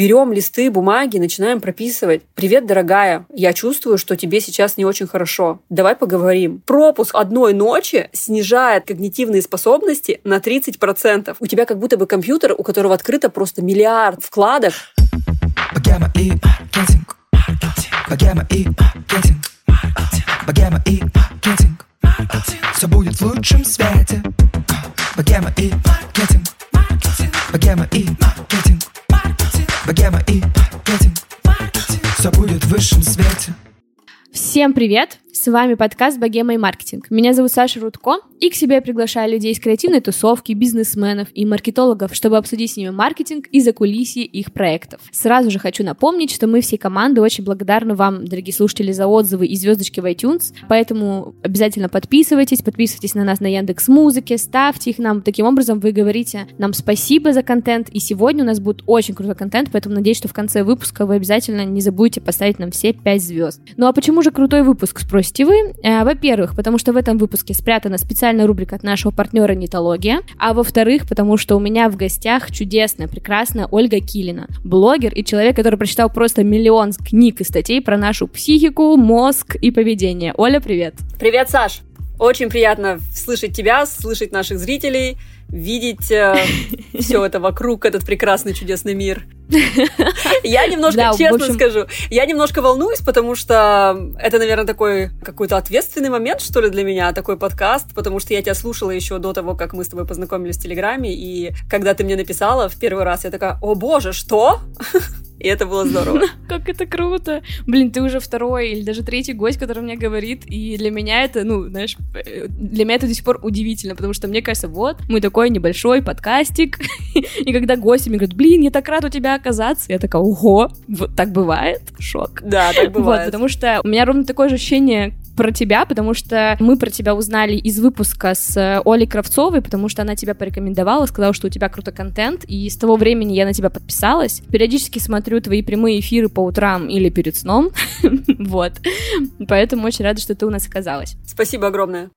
берем листы бумаги, начинаем прописывать. Привет, дорогая, я чувствую, что тебе сейчас не очень хорошо. Давай поговорим. Пропуск одной ночи снижает когнитивные способности на 30%. У тебя как будто бы компьютер, у которого открыто просто миллиард вкладок. Все будет в лучшем свете. Богема и маркетинг. Богема и маркетинг. Богема и маркетинг. Все будет в высшем свете. Всем привет! С вами подкаст «Богема и маркетинг». Меня зовут Саша Рудко, и к себе я приглашаю людей из креативной тусовки, бизнесменов и маркетологов, чтобы обсудить с ними маркетинг и закулисье их проектов. Сразу же хочу напомнить, что мы всей командой очень благодарны вам, дорогие слушатели, за отзывы и звездочки в iTunes, поэтому обязательно подписывайтесь, подписывайтесь на нас на Яндекс Музыке, ставьте их нам. Таким образом вы говорите нам спасибо за контент, и сегодня у нас будет очень крутой контент, поэтому надеюсь, что в конце выпуска вы обязательно не забудете поставить нам все 5 звезд. Ну а почему же крутой выпуск, спросите слушаете вы? Э, во-первых, потому что в этом выпуске спрятана специальная рубрика от нашего партнера «Нитология», а во-вторых, потому что у меня в гостях чудесная, прекрасная Ольга Килина, блогер и человек, который прочитал просто миллион книг и статей про нашу психику, мозг и поведение. Оля, привет! Привет, Саш! Очень приятно слышать тебя, слышать наших зрителей, видеть э, все это вокруг, этот прекрасный чудесный мир. Я немножко, да, честно общем... скажу, я немножко волнуюсь, потому что это, наверное, такой какой-то ответственный момент, что ли, для меня, такой подкаст, потому что я тебя слушала еще до того, как мы с тобой познакомились в Телеграме, и когда ты мне написала в первый раз, я такая, о боже, что? И это было здорово. Как это круто. Блин, ты уже второй или даже третий гость, который мне говорит, и для меня это, ну, знаешь, э, для меня это до сих пор удивительно, потому что мне кажется, вот, мы такой небольшой подкастик, и когда гости мне говорят, блин, я так рад у тебя оказаться, я такая, ого, вот так бывает, шок. Да, так бывает. Вот, потому что у меня ровно такое же ощущение, про тебя, потому что мы про тебя узнали из выпуска с э, Олей Кравцовой, потому что она тебя порекомендовала, сказала, что у тебя крутой контент, и с того времени я на тебя подписалась. Периодически смотрю твои прямые эфиры по утрам или перед сном, вот. Поэтому очень рада, что ты у нас оказалась. Спасибо огромное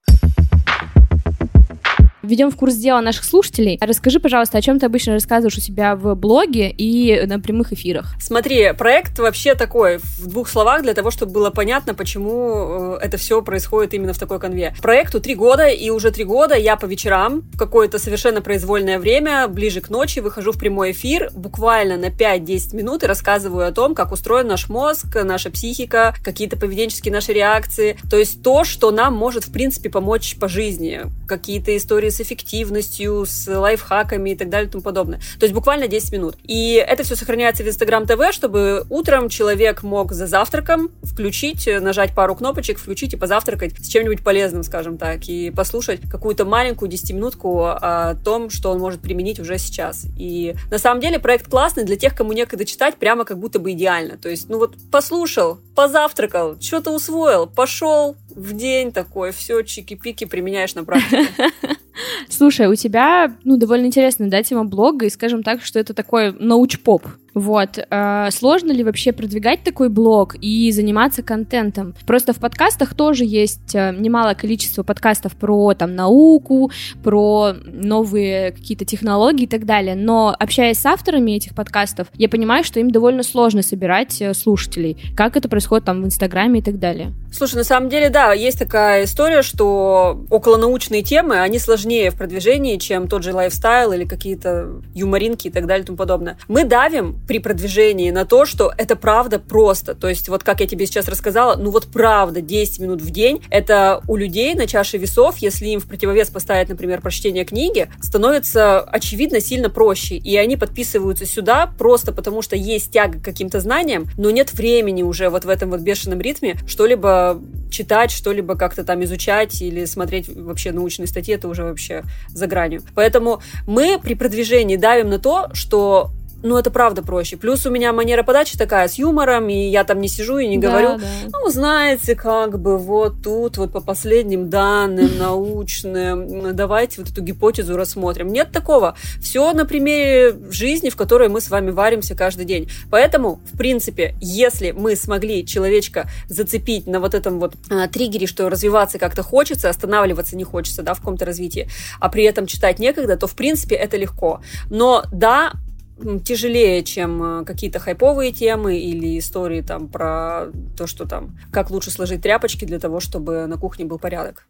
введем в курс дела наших слушателей. Расскажи, пожалуйста, о чем ты обычно рассказываешь у себя в блоге и на прямых эфирах. Смотри, проект вообще такой, в двух словах, для того, чтобы было понятно, почему э, это все происходит именно в такой конве. Проекту три года, и уже три года я по вечерам в какое-то совершенно произвольное время, ближе к ночи, выхожу в прямой эфир, буквально на 5-10 минут и рассказываю о том, как устроен наш мозг, наша психика, какие-то поведенческие наши реакции. То есть то, что нам может, в принципе, помочь по жизни. Какие-то истории с эффективностью, с лайфхаками и так далее и тому подобное. То есть буквально 10 минут. И это все сохраняется в Instagram TV, чтобы утром человек мог за завтраком включить, нажать пару кнопочек, включить и позавтракать с чем-нибудь полезным, скажем так, и послушать какую-то маленькую 10-минутку о том, что он может применить уже сейчас. И на самом деле проект классный для тех, кому некогда читать, прямо как будто бы идеально. То есть, ну вот послушал, позавтракал, что-то усвоил, пошел в день такой, все, чики-пики применяешь на практике. Слушай, у тебя, ну, довольно интересная, да, тема блога, и скажем так, что это такой науч-поп. Вот. Э, сложно ли вообще продвигать такой блог и заниматься контентом? Просто в подкастах тоже есть э, немалое количество подкастов про там науку, про новые какие-то технологии и так далее. Но общаясь с авторами этих подкастов, я понимаю, что им довольно сложно собирать э, слушателей. Как это происходит там в Инстаграме и так далее? Слушай, на самом деле, да, есть такая история, что околонаучные темы, они сложнее в продвижении, чем тот же лайфстайл или какие-то юморинки и так далее и тому подобное. Мы давим при продвижении на то, что это правда просто. То есть вот как я тебе сейчас рассказала, ну вот правда 10 минут в день, это у людей на чаше весов, если им в противовес поставить, например, прочтение книги, становится очевидно сильно проще. И они подписываются сюда просто потому, что есть тяга к каким-то знаниям, но нет времени уже вот в этом вот бешеном ритме что-либо читать, что-либо как-то там изучать или смотреть вообще научные статьи, это уже вообще за гранью. Поэтому мы при продвижении давим на то, что ну, это правда проще. Плюс у меня манера подачи такая с юмором, и я там не сижу и не да, говорю, да. ну, знаете, как бы вот тут вот по последним данным научным, давайте вот эту гипотезу рассмотрим. Нет такого. Все на примере жизни, в которой мы с вами варимся каждый день. Поэтому, в принципе, если мы смогли человечка зацепить на вот этом вот а, триггере, что развиваться как-то хочется, останавливаться не хочется, да, в каком-то развитии, а при этом читать некогда, то, в принципе, это легко. Но, да, тяжелее, чем э, какие-то хайповые темы или истории там про то, что там, как лучше сложить тряпочки для того, чтобы на кухне был порядок.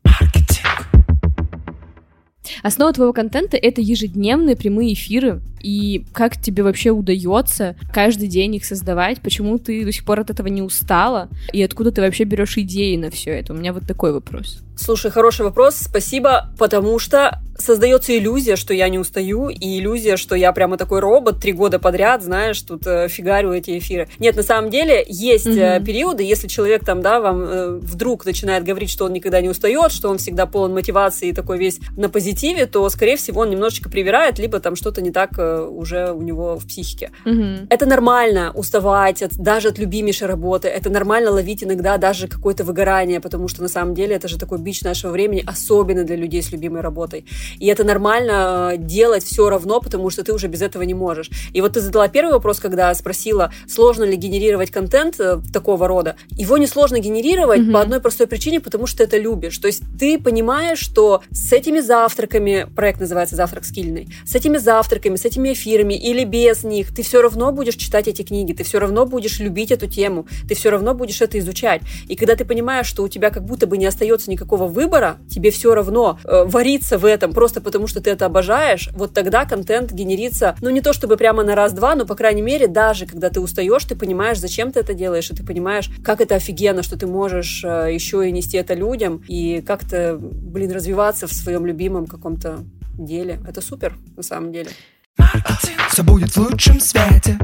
Основа твоего контента — это ежедневные прямые эфиры, и как тебе вообще удается каждый день их создавать, почему ты до сих пор от этого не устала, и откуда ты вообще берешь идеи на все это? У меня вот такой вопрос. Слушай, хороший вопрос, спасибо, потому что создается иллюзия, что я не устаю, и иллюзия, что я прямо такой робот три года подряд, знаешь, тут э, фигарю эти эфиры. Нет, на самом деле есть угу. э, периоды, если человек там, да, вам э, вдруг начинает говорить, что он никогда не устает, что он всегда полон мотивации и такой весь на позитиве, то, скорее всего, он немножечко привирает, либо там что-то не так э, уже у него в психике. Угу. Это нормально уставать от, даже от любимейшей работы, это нормально ловить иногда даже какое-то выгорание, потому что на самом деле это же такой бич нашего времени, особенно для людей с любимой работой. И это нормально э, делать все равно, потому что ты уже без этого не можешь. И вот ты задала первый вопрос, когда спросила, сложно ли генерировать контент э, такого рода. Его не сложно генерировать mm-hmm. по одной простой причине, потому что ты это любишь. То есть ты понимаешь, что с этими завтраками, проект называется «Завтрак скильный», с этими завтраками, с этими эфирами или без них, ты все равно будешь читать эти книги, ты все равно будешь любить эту тему, ты все равно будешь это изучать. И когда ты понимаешь, что у тебя как будто бы не остается никакого выбора, тебе все равно э, вариться в этом просто потому, что ты это обожаешь, вот тогда контент генерится, ну не то чтобы прямо на раз-два, но по крайней мере даже когда ты устаешь, ты понимаешь, зачем ты это делаешь, и ты понимаешь, как это офигенно, что ты можешь э, еще и нести это людям, и как-то, блин, развиваться в своем любимом каком-то деле. Это супер, на самом деле. Все будет в лучшем свете.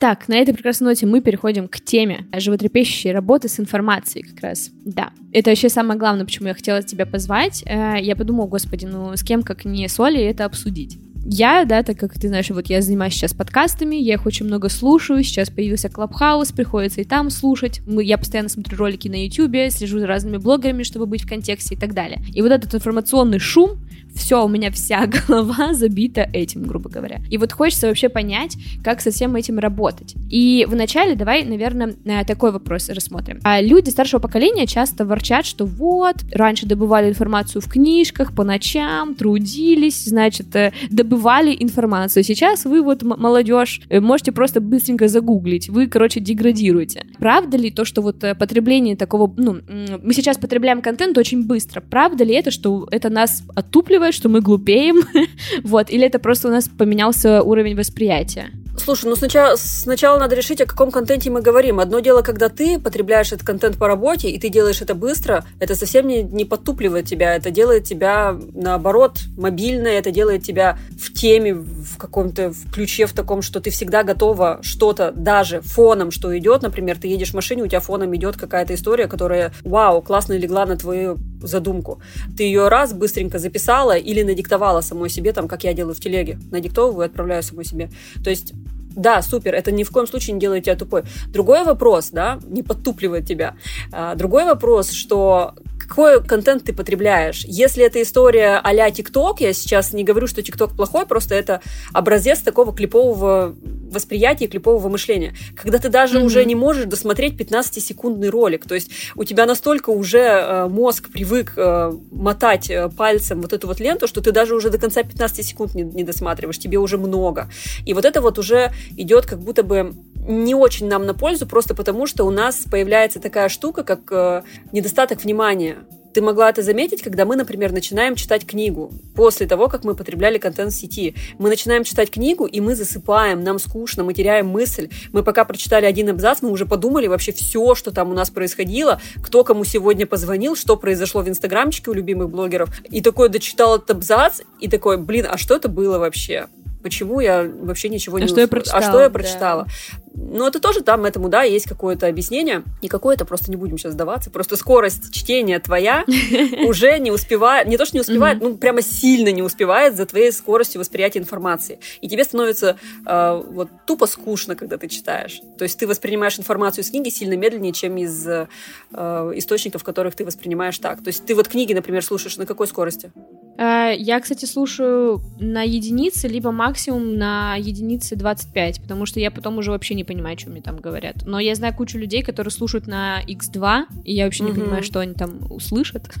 Так, на этой прекрасной ноте мы переходим к теме животрепещущей работы с информацией как раз. Да, это вообще самое главное, почему я хотела тебя позвать. Э, я подумала, господи, ну с кем, как не с Олей, это обсудить. Я, да, так как ты знаешь, вот я занимаюсь сейчас подкастами, я их очень много слушаю, сейчас появился Клабхаус, приходится и там слушать. Мы, я постоянно смотрю ролики на YouTube, слежу за разными блогерами, чтобы быть в контексте и так далее. И вот этот информационный шум, все, у меня вся голова забита этим, грубо говоря. И вот хочется вообще понять, как со всем этим работать. И вначале давай, наверное, такой вопрос рассмотрим. А люди старшего поколения часто ворчат, что вот, раньше добывали информацию в книжках, по ночам, трудились, значит, э, добывали информацию. Сейчас вы вот, молодежь, э, можете просто быстренько загуглить, вы, короче, деградируете. Правда ли то, что вот э, потребление такого, ну, мы сейчас потребляем контент очень быстро, правда ли это, что это нас отупливает подчеркивает, что мы глупеем, вот, или это просто у нас поменялся уровень восприятия? Слушай, ну сначала, сначала надо решить, о каком контенте мы говорим. Одно дело, когда ты потребляешь этот контент по работе, и ты делаешь это быстро, это совсем не, не подтупливает тебя, это делает тебя, наоборот, мобильной, это делает тебя в теме, в каком-то в ключе, в таком, что ты всегда готова что-то, даже фоном, что идет, например, ты едешь в машине, у тебя фоном идет какая-то история, которая, вау, классно легла на твою задумку. Ты ее раз быстренько записала или надиктовала самой себе, там, как я делаю в телеге, надиктовываю и отправляю самой себе. То есть да, супер, это ни в коем случае не делает тебя тупой. Другой вопрос, да, не подтупливает тебя. А, другой вопрос, что какой контент ты потребляешь. Если это история а-ля ТикТок, я сейчас не говорю, что ТикТок плохой, просто это образец такого клипового восприятия, клипового мышления. Когда ты даже mm-hmm. уже не можешь досмотреть 15-секундный ролик. То есть у тебя настолько уже э, мозг привык э, мотать э, пальцем вот эту вот ленту, что ты даже уже до конца 15 секунд не, не досматриваешь. Тебе уже много. И вот это вот уже идет как будто бы не очень нам на пользу, просто потому что у нас появляется такая штука, как э, недостаток внимания. Ты могла это заметить, когда мы, например, начинаем читать книгу. После того, как мы потребляли контент в сети. Мы начинаем читать книгу, и мы засыпаем, нам скучно, мы теряем мысль. Мы пока прочитали один абзац, мы уже подумали вообще все, что там у нас происходило, кто кому сегодня позвонил, что произошло в инстаграмчике у любимых блогеров. И такой дочитал этот абзац, и такой, блин, а что это было вообще? почему я вообще ничего а не... Что я прочитала, а что я прочитала? Да. Ну, это тоже там этому, да, есть какое-то объяснение. И какое-то, просто не будем сейчас сдаваться. Просто скорость чтения твоя уже не успевает, не то, что не успевает, ну, прямо сильно не успевает за твоей скоростью восприятия информации. И тебе становится э, вот тупо скучно, когда ты читаешь. То есть ты воспринимаешь информацию из книги сильно медленнее, чем из э, источников, которых ты воспринимаешь так. То есть ты вот книги, например, слушаешь на какой скорости? Э, я, кстати, слушаю на единице, либо максимум на единице 25, потому что я потом уже вообще не понимаю, что мне там говорят. Но я знаю кучу людей, которые слушают на X2, и я вообще не понимаю, что они там услышат.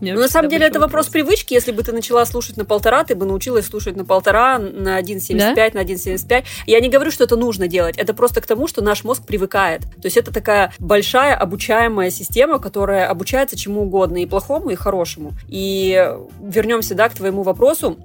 Ну, на самом деле это вопрос привычки. Если бы ты начала слушать на полтора, ты бы научилась слушать на полтора, на 1,75, да? на 1,75. Я не говорю, что это нужно делать. Это просто к тому, что наш мозг привыкает. То есть это такая большая обучаемая система, которая обучается чему угодно, и плохому, и хорошему. И вернемся, да, к твоему вопросу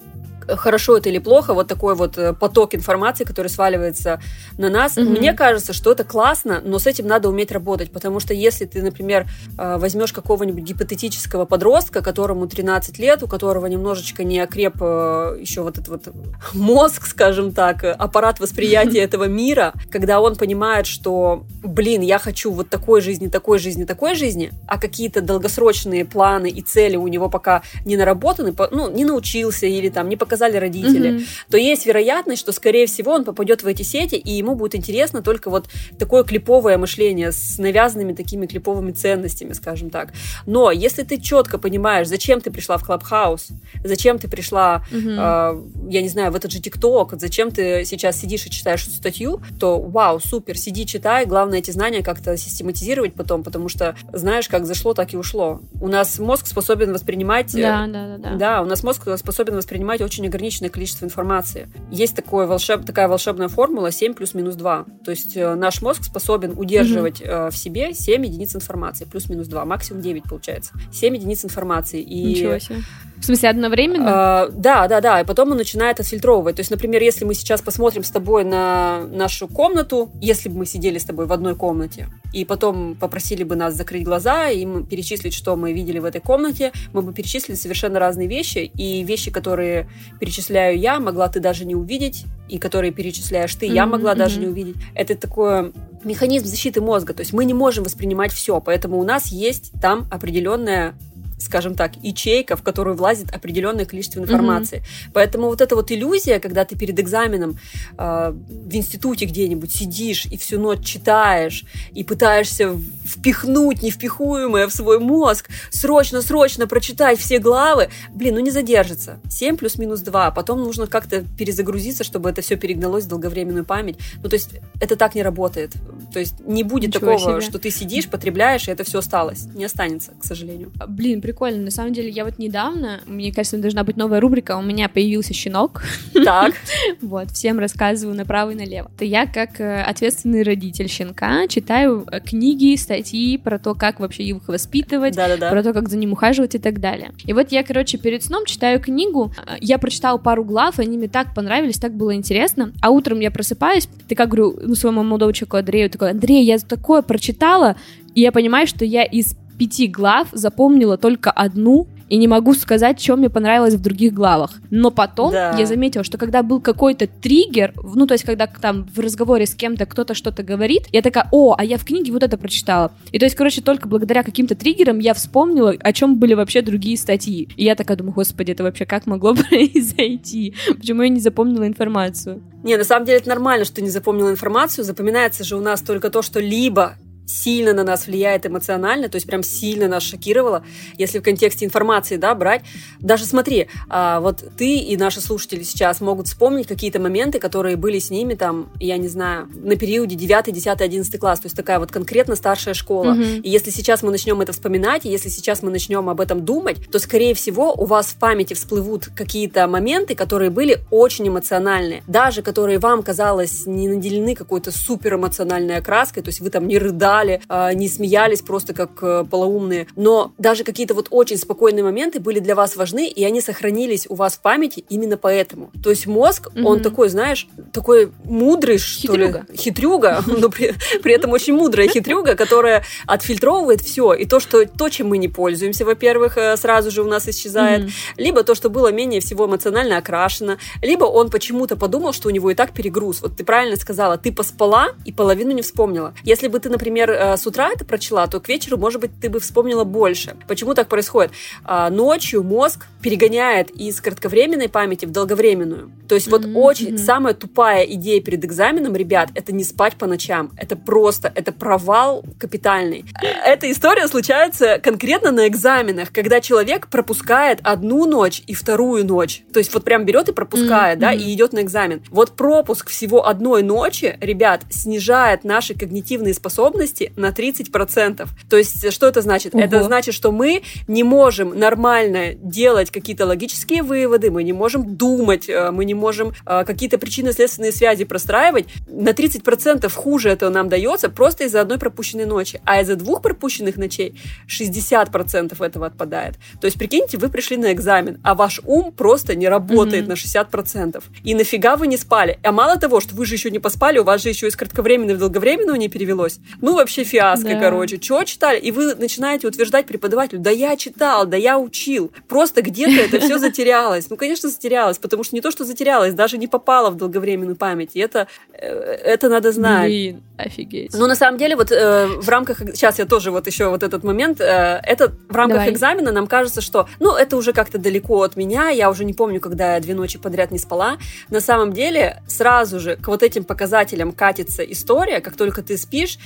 хорошо это или плохо, вот такой вот э, поток информации, который сваливается на нас. Mm-hmm. Мне кажется, что это классно, но с этим надо уметь работать, потому что если ты, например, э, возьмешь какого-нибудь гипотетического подростка, которому 13 лет, у которого немножечко не окреп э, еще вот этот вот мозг, скажем так, аппарат восприятия этого мира, когда он понимает, что, блин, я хочу вот такой жизни, такой жизни, такой жизни, а какие-то долгосрочные планы и цели у него пока не наработаны, ну, не научился или там не показал сказали родители, mm-hmm. то есть вероятность, что, скорее всего, он попадет в эти сети, и ему будет интересно только вот такое клиповое мышление с навязанными такими клиповыми ценностями, скажем так. Но если ты четко понимаешь, зачем ты пришла в Клабхаус, зачем ты пришла, mm-hmm. э, я не знаю, в этот же ТикТок, зачем ты сейчас сидишь и читаешь эту статью, то вау, супер, сиди, читай, главное эти знания как-то систематизировать потом, потому что знаешь, как зашло, так и ушло. У нас мозг способен воспринимать... Да, да, да, да. Да, у нас мозг способен воспринимать очень неограниченное количество информации. Есть такое волшеб, такая волшебная формула 7 плюс минус 2. То есть э, наш мозг способен удерживать угу. в себе 7 единиц информации, плюс-минус 2, максимум 9 получается. 7 единиц информации. И Ничего себе. В смысле, одновременно? А, да, да, да. И потом он начинает отфильтровывать. То есть, например, если мы сейчас посмотрим с тобой на нашу комнату, если бы мы сидели с тобой в одной комнате, и потом попросили бы нас закрыть глаза и перечислить, что мы видели в этой комнате, мы бы перечислили совершенно разные вещи. И вещи, которые перечисляю я, могла ты даже не увидеть, и которые перечисляешь ты, mm-hmm, я могла mm-hmm. даже не увидеть. Это такой механизм защиты мозга. То есть мы не можем воспринимать все, поэтому у нас есть там определенная скажем так, ячейка, в которую влазит определенное количество информации. Mm-hmm. Поэтому вот эта вот иллюзия, когда ты перед экзаменом э, в институте где-нибудь сидишь и всю ночь читаешь и пытаешься впихнуть невпихуемое в свой мозг, срочно-срочно прочитать все главы, блин, ну не задержится. 7 плюс-минус 2. Потом нужно как-то перезагрузиться, чтобы это все перегналось в долговременную память. Ну, то есть это так не работает. То есть не будет Ничего такого, себе. что ты сидишь, потребляешь, и это все осталось. Не останется, к сожалению. Блин, прикольно. На самом деле, я вот недавно, мне кажется, должна быть новая рубрика, у меня появился щенок. Так. Вот, всем рассказываю направо и налево. То я, как э, ответственный родитель щенка, читаю э, книги, статьи про то, как вообще их воспитывать, про то, как за ним ухаживать и так далее. И вот я, короче, перед сном читаю книгу, э, я прочитала пару глав, они мне так понравились, так было интересно, а утром я просыпаюсь, ты как говорю, ну, своему молодому человеку Андрею, такой, Андрей, я такое прочитала, и я понимаю, что я из пяти глав запомнила только одну, и не могу сказать, что мне понравилось в других главах. Но потом да. я заметила, что когда был какой-то триггер, ну, то есть, когда там в разговоре с кем-то кто-то что-то говорит, я такая, о, а я в книге вот это прочитала. И то есть, короче, только благодаря каким-то триггерам я вспомнила, о чем были вообще другие статьи. И я такая думаю, господи, это вообще как могло произойти? Почему я не запомнила информацию? Не, на самом деле это нормально, что ты не запомнила информацию. Запоминается же у нас только то, что либо сильно на нас влияет эмоционально, то есть прям сильно нас шокировало, если в контексте информации, да, брать. Даже смотри, а, вот ты и наши слушатели сейчас могут вспомнить какие-то моменты, которые были с ними там, я не знаю, на периоде 9, 10, 11 класс, то есть такая вот конкретно старшая школа. Угу. И если сейчас мы начнем это вспоминать, и если сейчас мы начнем об этом думать, то, скорее всего, у вас в памяти всплывут какие-то моменты, которые были очень эмоциональные, даже которые вам, казалось, не наделены какой-то супер эмоциональной окраской, то есть вы там не рыдали, ржали, а, не смеялись просто как э, полоумные. Но даже какие-то вот очень спокойные моменты были для вас важны, и они сохранились у вас в памяти именно поэтому. То есть мозг, mm-hmm. он такой, знаешь, такой мудрый, что хитрюга. ли, хитрюга, но при, при этом очень мудрая хитрюга, которая отфильтровывает все. И то, что то, чем мы не пользуемся, во-первых, э, сразу же у нас исчезает, mm-hmm. либо то, что было менее всего эмоционально окрашено, либо он почему-то подумал, что у него и так перегруз. Вот ты правильно сказала, ты поспала и половину не вспомнила. Если бы ты, например, например, э, с утра это прочла, то к вечеру, может быть, ты бы вспомнила больше. Почему так происходит? А, ночью мозг перегоняет из кратковременной памяти в долговременную. То есть вот mm-hmm. очень самая тупая идея перед экзаменом, ребят, это не спать по ночам. Это просто, это провал капитальный. Эта история случается конкретно на экзаменах, когда человек пропускает одну ночь и вторую ночь. То есть вот прям берет и пропускает, mm-hmm. да, и идет на экзамен. Вот пропуск всего одной ночи, ребят, снижает наши когнитивные способности способности на 30%. То есть, что это значит? Ого. Это значит, что мы не можем нормально делать какие-то логические выводы, мы не можем думать, э, мы не можем э, какие-то причинно-следственные связи простраивать. На 30% хуже это нам дается просто из-за одной пропущенной ночи. А из-за двух пропущенных ночей 60% этого отпадает. То есть, прикиньте, вы пришли на экзамен, а ваш ум просто не работает mm-hmm. на 60%. И нафига вы не спали? А мало того, что вы же еще не поспали, у вас же еще из кратковременного в долговременного не перевелось. Ну, вообще фиаско, да. короче. Чего читали? И вы начинаете утверждать преподавателю, да я читал, да я учил. Просто где-то это все затерялось. Ну, конечно, затерялось, потому что не то, что затерялось, даже не попало в долговременную память. И это, э, это надо знать. Блин, офигеть. Ну, на самом деле, вот э, в рамках... Сейчас я тоже вот еще вот этот момент. Э, это в рамках Давай. экзамена нам кажется, что, ну, это уже как-то далеко от меня. Я уже не помню, когда я две ночи подряд не спала. На самом деле, сразу же к вот этим показателям катится история, как только ты спишь,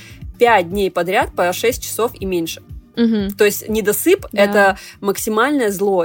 5 дней подряд по 6 часов и меньше. Угу. То есть недосып да. это максимальное зло.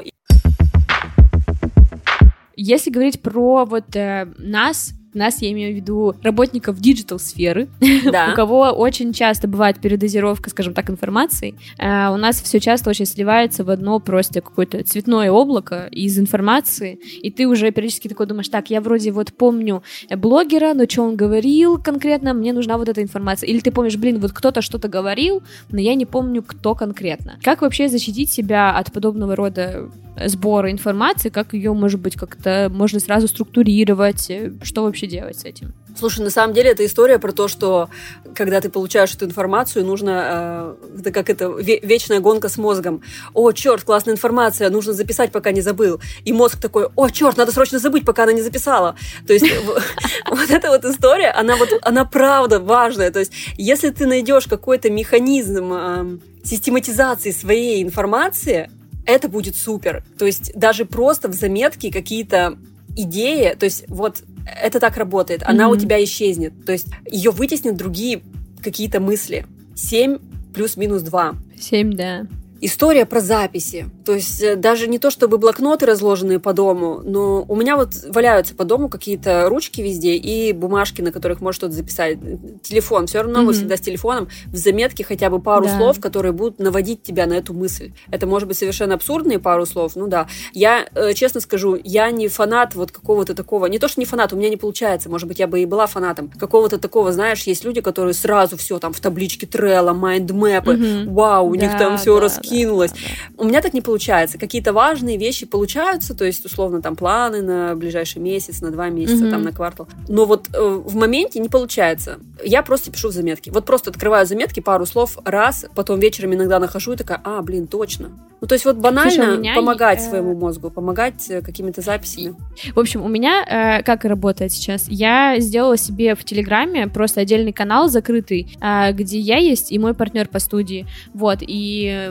Если говорить про вот э, нас, нас, я имею в виду работников digital -сферы, да. у кого очень часто бывает передозировка, скажем так, информации, э, у нас все часто очень сливается в одно просто какое-то цветное облако из информации, и ты уже периодически такой думаешь, так, я вроде вот помню блогера, но что он говорил конкретно, мне нужна вот эта информация. Или ты помнишь, блин, вот кто-то что-то говорил, но я не помню, кто конкретно. Как вообще защитить себя от подобного рода сбора информации, как ее, может быть, как-то можно сразу структурировать, что вообще делать с этим? Слушай, на самом деле это история про то, что когда ты получаешь эту информацию, нужно, э, это как это, вечная гонка с мозгом. О, черт, классная информация, нужно записать, пока не забыл. И мозг такой, о, черт, надо срочно забыть, пока она не записала. То есть вот эта вот история, она вот, она правда важная. То есть если ты найдешь какой-то механизм э, систематизации своей информации, это будет супер. То есть даже просто в заметке какие-то идеи, то есть вот это так работает, она mm-hmm. у тебя исчезнет. То есть ее вытеснят другие какие-то мысли. 7 плюс-минус 2. 7, да. История про записи. То есть э, даже не то, чтобы блокноты разложенные по дому, но у меня вот валяются по дому какие-то ручки везде и бумажки, на которых можно что-то записать. Телефон. Все равно mm-hmm. мы всегда с телефоном в заметке хотя бы пару да. слов, которые будут наводить тебя на эту мысль. Это может быть совершенно абсурдные пару слов, ну да. Я, э, честно скажу, я не фанат вот какого-то такого, не то, что не фанат, у меня не получается, может быть, я бы и была фанатом какого-то такого, знаешь, есть люди, которые сразу все там в табличке Трелла, майндмэпы, mm-hmm. вау, у да, них там все да, раскидано кинулась. У меня так не получается. Какие-то важные вещи получаются, то есть, условно, там планы на ближайший месяц, на два месяца, mm-hmm. там на квартал. Но вот э, в моменте не получается. Я просто пишу в заметки. Вот просто открываю заметки, пару слов раз, потом вечером иногда нахожу и такая, а, блин, точно. Ну, то есть вот банально Слушай, помогать э... своему мозгу, помогать э, какими-то записями. В общем, у меня э, как работает сейчас? Я сделала себе в Телеграме просто отдельный канал закрытый, э, где я есть и мой партнер по студии. Вот, и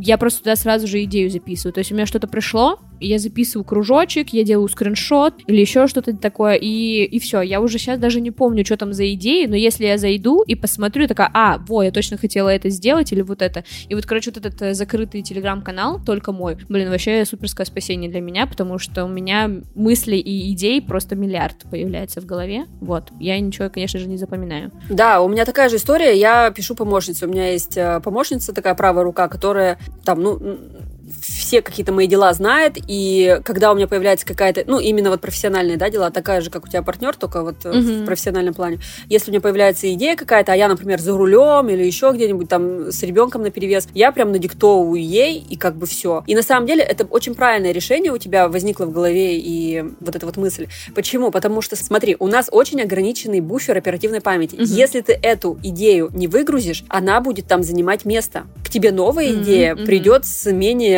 я просто туда сразу же идею записываю. То есть у меня что-то пришло, я записываю кружочек, я делаю скриншот или еще что-то такое, и, и все. Я уже сейчас даже не помню, что там за идеи, но если я зайду и посмотрю, такая, а, во, я точно хотела это сделать, или вот это. И вот, короче, вот этот э, закрытый телеграм-канал, только мой, блин, вообще суперское спасение для меня, потому что у меня мысли и идей просто миллиард появляется в голове. Вот. Я ничего, конечно же, не запоминаю. Да, у меня такая же история. Я пишу помощницу. У меня есть э, помощница, такая правая рука, которая там, ну, все какие-то мои дела знает, и когда у меня появляется какая-то, ну, именно вот профессиональные, да, дела, такая же, как у тебя партнер, только вот mm-hmm. в профессиональном плане. Если у меня появляется идея какая-то, а я, например, за рулем или еще где-нибудь там с ребенком на перевес, я прям надиктовываю ей, и как бы все. И на самом деле это очень правильное решение у тебя возникло в голове, и вот эта вот мысль. Почему? Потому что, смотри, у нас очень ограниченный буфер оперативной памяти. Mm-hmm. Если ты эту идею не выгрузишь, она будет там занимать место. К тебе новая mm-hmm. идея mm-hmm. придет с менее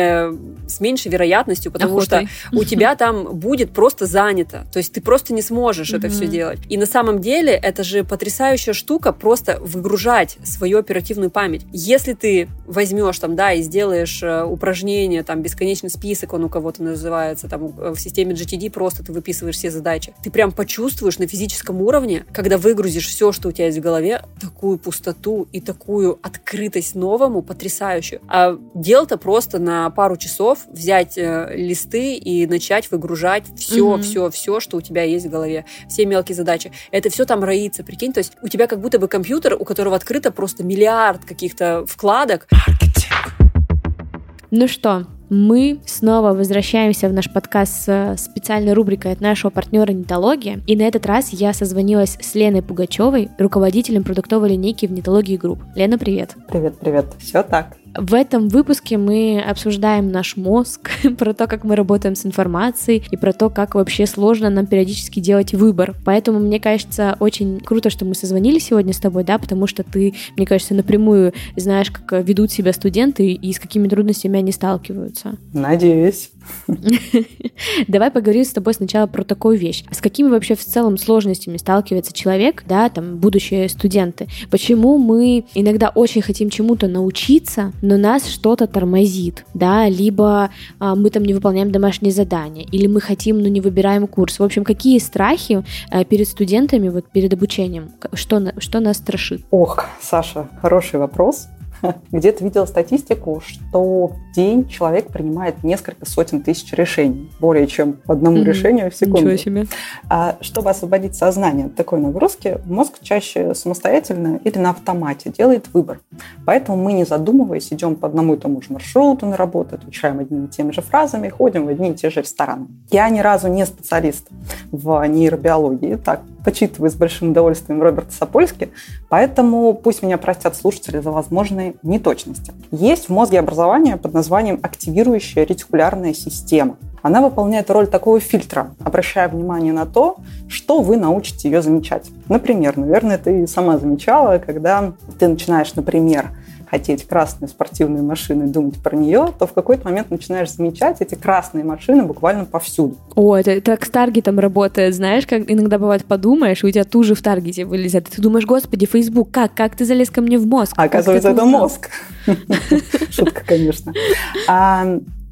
с меньшей вероятностью, потому Охотой. что у тебя там будет просто занято. То есть ты просто не сможешь это все делать. И на самом деле это же потрясающая штука просто выгружать свою оперативную память. Если ты возьмешь там, да, и сделаешь э, упражнение, там, бесконечный список, он у кого-то называется, там, э, в системе GTD просто ты выписываешь все задачи, ты прям почувствуешь на физическом уровне, когда выгрузишь все, что у тебя есть в голове, так такую пустоту и такую открытость новому, потрясающую. А дело-то просто на пару часов взять э, листы и начать выгружать все, mm-hmm. все, все, что у тебя есть в голове, все мелкие задачи. Это все там роится, прикинь, то есть у тебя как будто бы компьютер, у которого открыто просто миллиард каких-то вкладок. Ну что, мы снова возвращаемся в наш подкаст с специальной рубрикой от нашего партнера «Нетология». И на этот раз я созвонилась с Леной Пугачевой, руководителем продуктовой линейки в «Нетологии Групп». Лена, привет. Привет, привет. Все так. В этом выпуске мы обсуждаем наш мозг, про то, как мы работаем с информацией и про то, как вообще сложно нам периодически делать выбор. Поэтому мне кажется очень круто, что мы созвонились сегодня с тобой, да, потому что ты, мне кажется, напрямую знаешь, как ведут себя студенты и с какими трудностями они сталкиваются. Надеюсь. Давай поговорим с тобой сначала про такую вещь. С какими вообще в целом сложностями сталкивается человек, да, там, будущие студенты? Почему мы иногда очень хотим чему-то научиться, но нас что-то тормозит, да, либо а, мы там не выполняем домашние задания, или мы хотим, но не выбираем курс. В общем, какие страхи а, перед студентами, вот перед обучением, что, что нас страшит? Ох, Саша, хороший вопрос. Где-то видела статистику, что в день человек принимает несколько сотен тысяч решений, более чем по одному mm-hmm. решению в секунду. Ничего себе. А, чтобы освободить сознание от такой нагрузки, мозг чаще самостоятельно или на автомате делает выбор. Поэтому мы, не задумываясь, идем по одному и тому же маршруту на работу, отвечаем одними и теми же фразами, ходим в одни и те же рестораны. Я ни разу не специалист в нейробиологии, так почитываю с большим удовольствием Роберта Сапольски, поэтому пусть меня простят слушатели за возможные неточности. Есть в мозге образование под названием активирующая ретикулярная система. Она выполняет роль такого фильтра, обращая внимание на то, что вы научите ее замечать. Например, наверное, ты сама замечала, когда ты начинаешь, например, хотеть красную спортивную машину и думать про нее, то в какой-то момент начинаешь замечать эти красные машины буквально повсюду. О, это так с таргетом работает, знаешь, как иногда бывает подумаешь, и у тебя тут же в таргете вылезет. И ты думаешь, господи, Facebook, как? Как ты залез ко мне в мозг? А оказывается, это мозг. Шутка, конечно.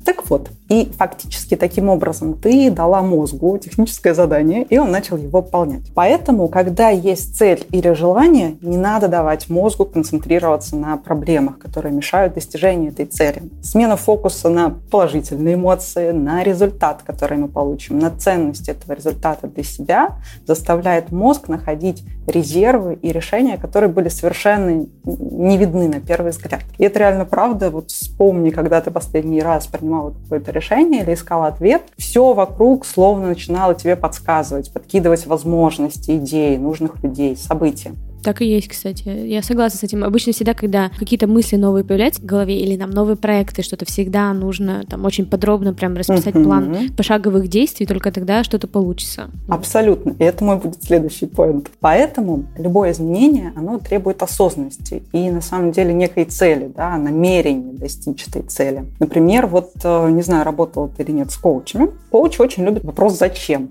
Так вот, и фактически таким образом ты дала мозгу техническое задание, и он начал его выполнять. Поэтому, когда есть цель или желание, не надо давать мозгу концентрироваться на проблемах, которые мешают достижению этой цели. Смена фокуса на положительные эмоции, на результат, который мы получим, на ценность этого результата для себя, заставляет мозг находить резервы и решения, которые были совершенно не видны на первый взгляд. И это реально правда. Вот вспомни, когда ты последний раз принимал принимала какое-то решение или искала ответ, все вокруг словно начинало тебе подсказывать, подкидывать возможности, идеи, нужных людей, события. Так и есть, кстати. Я согласна с этим. Обычно всегда, когда какие-то мысли новые появляются в голове или нам новые проекты, что-то всегда нужно там очень подробно прям расписать uh-huh. план пошаговых действий, только тогда что-то получится. Абсолютно. И это мой будет следующий поинт. Поэтому любое изменение, оно требует осознанности и на самом деле некой цели, да, намерения достичь этой цели. Например, вот, э, не знаю, работал ты или нет с коучами. Коуч очень любит вопрос «зачем?».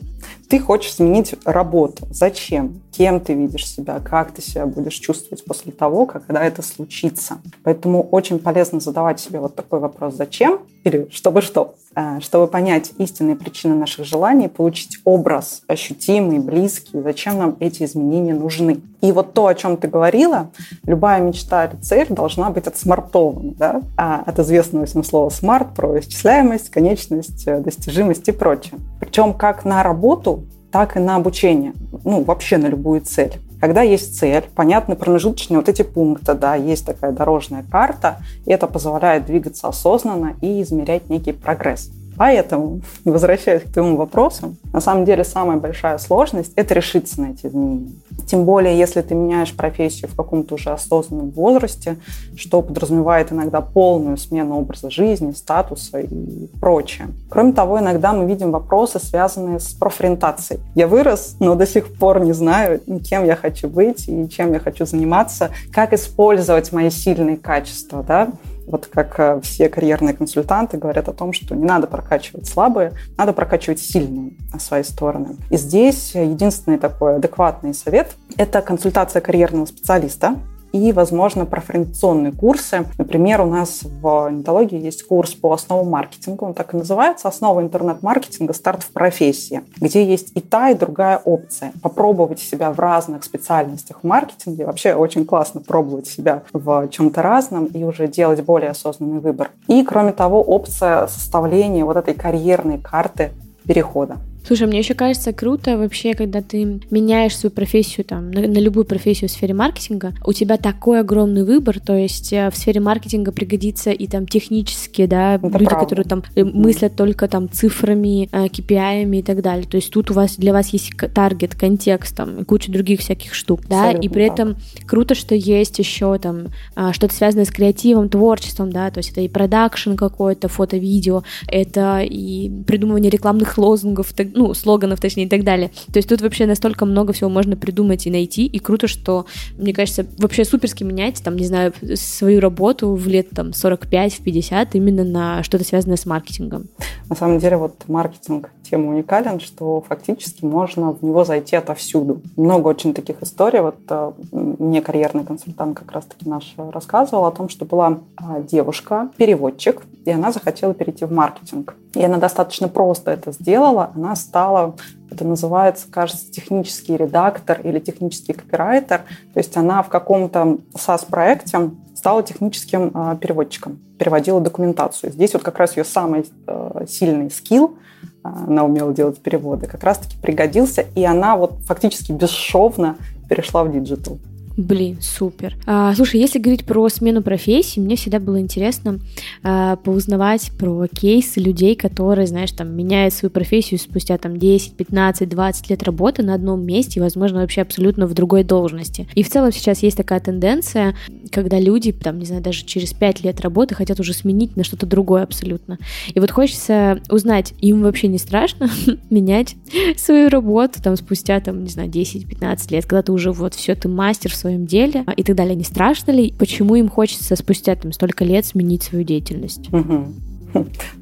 Ты хочешь сменить работу. Зачем? Кем ты видишь себя? Как ты себя будешь чувствовать после того, когда это случится? Поэтому очень полезно задавать себе вот такой вопрос «Зачем?» или «Чтобы что?», э, чтобы понять истинные причины наших желаний, получить образ ощутимый, близкий, зачем нам эти изменения нужны. И вот то, о чем ты говорила, любая мечта или цель должна быть отсмартована, да? а от известного всем слова «смарт» про исчисляемость, конечность, э, достижимость и прочее. Причем как на работу, так и на обучение, ну, вообще на любую цель. Когда есть цель, понятны промежуточные вот эти пункты, да, есть такая дорожная карта, и это позволяет двигаться осознанно и измерять некий прогресс. Поэтому, возвращаясь к твоему вопросу, на самом деле самая большая сложность – это решиться на эти изменения. Тем более, если ты меняешь профессию в каком-то уже осознанном возрасте, что подразумевает иногда полную смену образа жизни, статуса и прочее. Кроме того, иногда мы видим вопросы, связанные с профориентацией. Я вырос, но до сих пор не знаю, кем я хочу быть и чем я хочу заниматься, как использовать мои сильные качества, да, вот как э, все карьерные консультанты говорят о том, что не надо прокачивать слабые, надо прокачивать сильные на свои стороны. И здесь единственный такой адекватный совет – это консультация карьерного специалиста, и, возможно, профориентационные курсы. Например, у нас в нетологии есть курс по основам маркетинга, он так и называется, «Основа интернет-маркетинга. Старт в профессии», где есть и та, и другая опция. Попробовать себя в разных специальностях в маркетинге. Вообще очень классно пробовать себя в чем-то разном и уже делать более осознанный выбор. И, кроме того, опция составления вот этой карьерной карты перехода. Слушай, мне еще кажется круто вообще, когда ты меняешь свою профессию там на, на любую профессию в сфере маркетинга, у тебя такой огромный выбор, то есть э, в сфере маркетинга пригодится и там технические, да, Это люди, правда. которые там э, мыслят только там цифрами, KPI и так далее. То есть тут у вас для вас есть таргет, контекст там и куча других всяких штук, да, Абсолютно и при так. этом круто, что есть еще там что-то связанное с креативом, творчеством, да, то есть это и продакшн какой-то, фото-видео, это и придумывание рекламных лозунгов, ну, слоганов, точнее, и так далее. То есть тут вообще настолько много всего можно придумать и найти, и круто, что, мне кажется, вообще суперски менять, там, не знаю, свою работу в лет там 45, в 50 именно на что-то связанное с маркетингом. На самом деле, вот маркетинг тем уникален, что фактически можно в него зайти отовсюду. Много очень таких историй. Вот э, мне карьерный консультант как раз-таки наш рассказывал о том, что была а, девушка, переводчик, и она захотела перейти в маркетинг. И она достаточно просто это сделала. Она стала, это называется, кажется, технический редактор или технический копирайтер. То есть она в каком-то SaaS-проекте стала техническим э, переводчиком, переводила документацию. Здесь вот как раз ее самый э, сильный скилл, э, она умела делать переводы, как раз-таки пригодился, и она вот фактически бесшовно перешла в диджитал. Блин, супер. А, слушай, если говорить про смену профессии, мне всегда было интересно а, поузнавать про кейсы людей, которые, знаешь, там меняют свою профессию спустя там 10, 15, 20 лет работы на одном месте возможно, вообще абсолютно в другой должности. И в целом сейчас есть такая тенденция, когда люди, там, не знаю, даже через 5 лет работы хотят уже сменить на что-то другое абсолютно. И вот хочется узнать, им вообще не страшно менять свою работу там спустя, там, не знаю, 10-15 лет, когда ты уже вот все, ты мастер в своем деле и так далее. Не страшно ли? Почему им хочется спустя там столько лет сменить свою деятельность?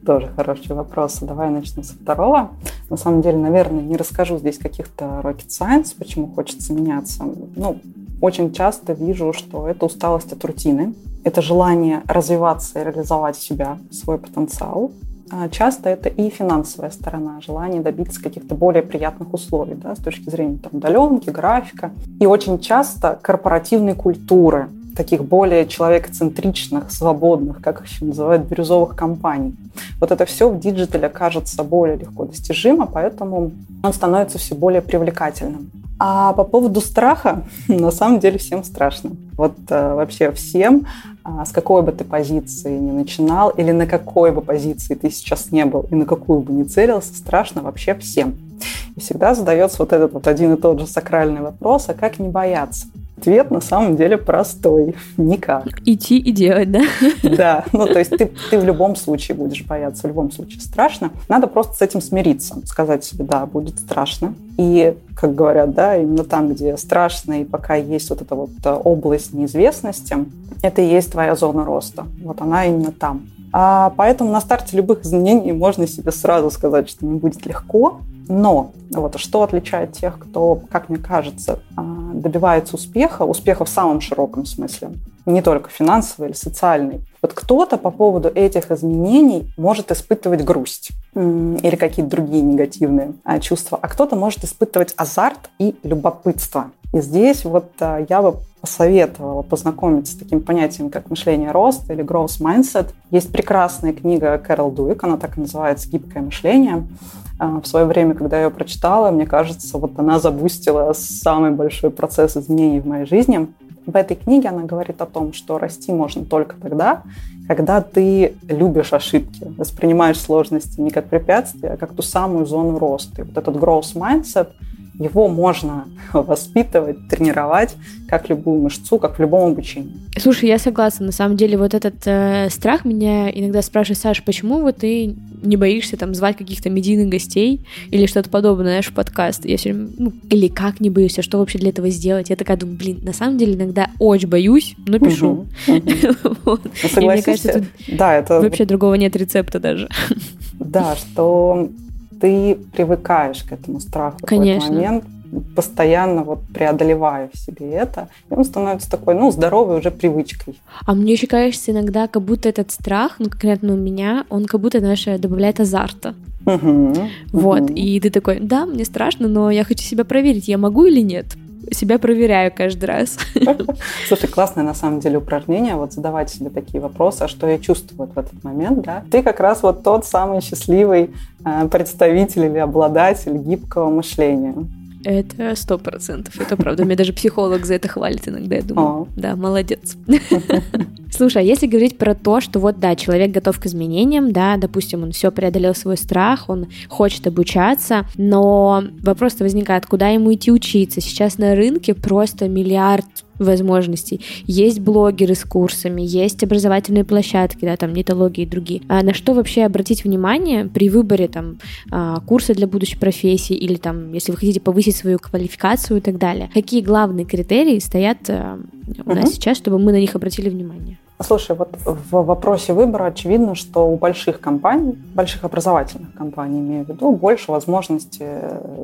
Тоже хороший вопрос. Давай начну со второго. На самом деле, наверное, не расскажу здесь каких-то rocket science, почему хочется меняться. Ну, очень часто вижу, что это усталость от рутины, это желание развиваться и реализовать себя, свой потенциал. А часто это и финансовая сторона, желание добиться каких-то более приятных условий да, с точки зрения там, удаленки, графика. И очень часто корпоративной культуры, таких более человекоцентричных, свободных, как их еще называют, бирюзовых компаний. Вот это все в диджитале кажется более легко достижимо, поэтому он становится все более привлекательным. А по поводу страха, на самом деле всем страшно. Вот э, вообще всем, э, с какой бы ты позиции ни начинал, или на какой бы позиции ты сейчас не был, и на какую бы ни целился, страшно вообще всем. И всегда задается вот этот вот один и тот же сакральный вопрос, а как не бояться? Ответ на самом деле простой. Никак. Идти и делать, да? Да. Ну, то есть ты, ты в любом случае будешь бояться, в любом случае страшно. Надо просто с этим смириться. Сказать себе, да, будет страшно. И, как говорят, да, именно там, где страшно, и пока есть вот эта вот э, область неизвестности, это и есть твоя зона роста. Вот она именно там. А поэтому на старте любых изменений можно себе сразу сказать, что не будет легко, но вот что отличает тех, кто, как мне кажется, а, добивается успеха, успеха в самом широком смысле, не только финансовый или социальный. Вот кто-то по поводу этих изменений может испытывать грусть или какие-то другие негативные а, чувства, а кто-то может испытывать азарт и любопытство. И здесь вот а, я бы посоветовала познакомиться с таким понятием, как мышление роста или growth mindset. Есть прекрасная книга Кэрол Дуик, она так и называется «Гибкое мышление». А, в свое время, когда я ее прочитала, мне кажется, вот она забустила самый большой процесс изменений в моей жизни. В этой книге она говорит о том, что расти можно только тогда, когда ты любишь ошибки, воспринимаешь сложности не как препятствия, а как ту самую зону роста. И вот этот growth mindset – его можно воспитывать, тренировать, как любую мышцу, как в любом обучении. Слушай, я согласна. На самом деле, вот этот э, страх меня иногда спрашивает, Саша, почему вот ты не боишься там звать каких-то медийных гостей или что-то подобное, знаешь, в подкаст? Я все время, ну, или как не боюсь, что вообще для этого сделать? Я такая думаю, блин, на самом деле иногда очень боюсь, но пишу. Кажется, тут да, это вообще другого нет рецепта даже. Да, что ты привыкаешь к этому страху Конечно. в какой-то момент. постоянно вот преодолевая в себе это, и он становится такой, ну, здоровой уже привычкой. А мне еще кажется иногда, как будто этот страх, ну, конкретно у меня, он как будто, знаешь, добавляет азарта. Угу, вот, угу. и ты такой, да, мне страшно, но я хочу себя проверить, я могу или нет себя проверяю каждый раз. Слушай, классное на самом деле упражнение, вот задавать себе такие вопросы, а что я чувствую в этот момент, да? Ты как раз вот тот самый счастливый э, представитель или обладатель гибкого мышления. Это сто процентов, это правда. Меня даже психолог за это хвалит иногда, я думаю. О. Да, молодец. Слушай, а если говорить про то, что вот да, человек готов к изменениям, да, допустим, он все преодолел свой страх, он хочет обучаться, но вопрос-то возникает, куда ему идти учиться? Сейчас на рынке просто миллиард возможностей. Есть блогеры с курсами, есть образовательные площадки, да, там нетологии и другие. А на что вообще обратить внимание при выборе там а, курса для будущей профессии или там, если вы хотите повысить свою квалификацию и так далее? Какие главные критерии стоят а, нас угу. сейчас, чтобы мы на них обратили внимание? Слушай, вот в вопросе выбора очевидно, что у больших компаний, больших образовательных компаний, имею в виду, больше возможностей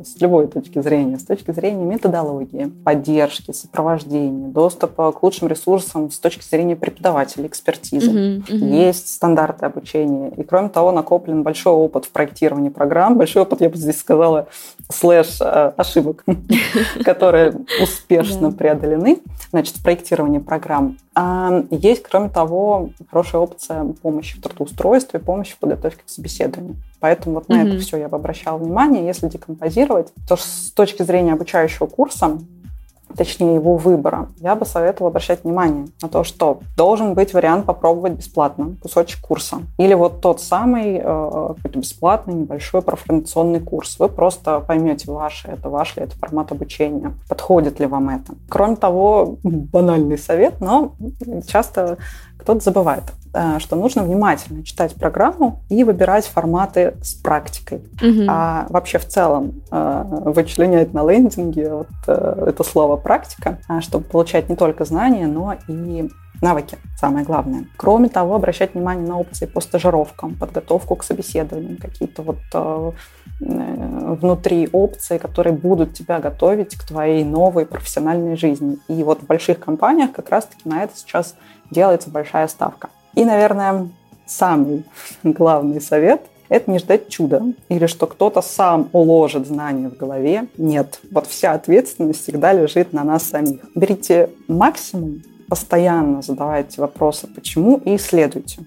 с любой точки зрения, с точки зрения методологии, поддержки, сопровождения, доступа к лучшим ресурсам с точки зрения преподавателей, экспертизы. Uh-huh, uh-huh. Есть стандарты обучения. И кроме того, накоплен большой опыт в проектировании программ, большой опыт, я бы здесь сказала, слэш э, ошибок, которые успешно преодолены, значит, в проектировании программ. А есть, кроме того, хорошая опция помощи в трудоустройстве, помощи в подготовке к собеседованию. Поэтому вот на mm-hmm. это все я бы обращала внимание. Если декомпозировать, то с точки зрения обучающего курса точнее его выбора, я бы советовала обращать внимание на то, что должен быть вариант попробовать бесплатно кусочек курса. Или вот тот самый э, какой-то бесплатный небольшой профориентационный курс. Вы просто поймете, ваше это, ваш ли это формат обучения, подходит ли вам это. Кроме того, банальный совет, но часто кто-то забывает, э, что нужно внимательно читать программу и выбирать форматы с практикой. Угу. А вообще в целом э, вычленять на лендинге вот э, это слово практика, чтобы получать не только знания, но и навыки, самое главное. Кроме того, обращать внимание на опции по стажировкам, подготовку к собеседованиям, какие-то вот внутри опции, которые будут тебя готовить к твоей новой профессиональной жизни. И вот в больших компаниях как раз-таки на это сейчас делается большая ставка. И, наверное, самый главный совет – это не ждать чуда или что кто-то сам уложит знания в голове. Нет, вот вся ответственность всегда лежит на нас самих. Берите максимум, постоянно задавайте вопросы «почему» и исследуйте.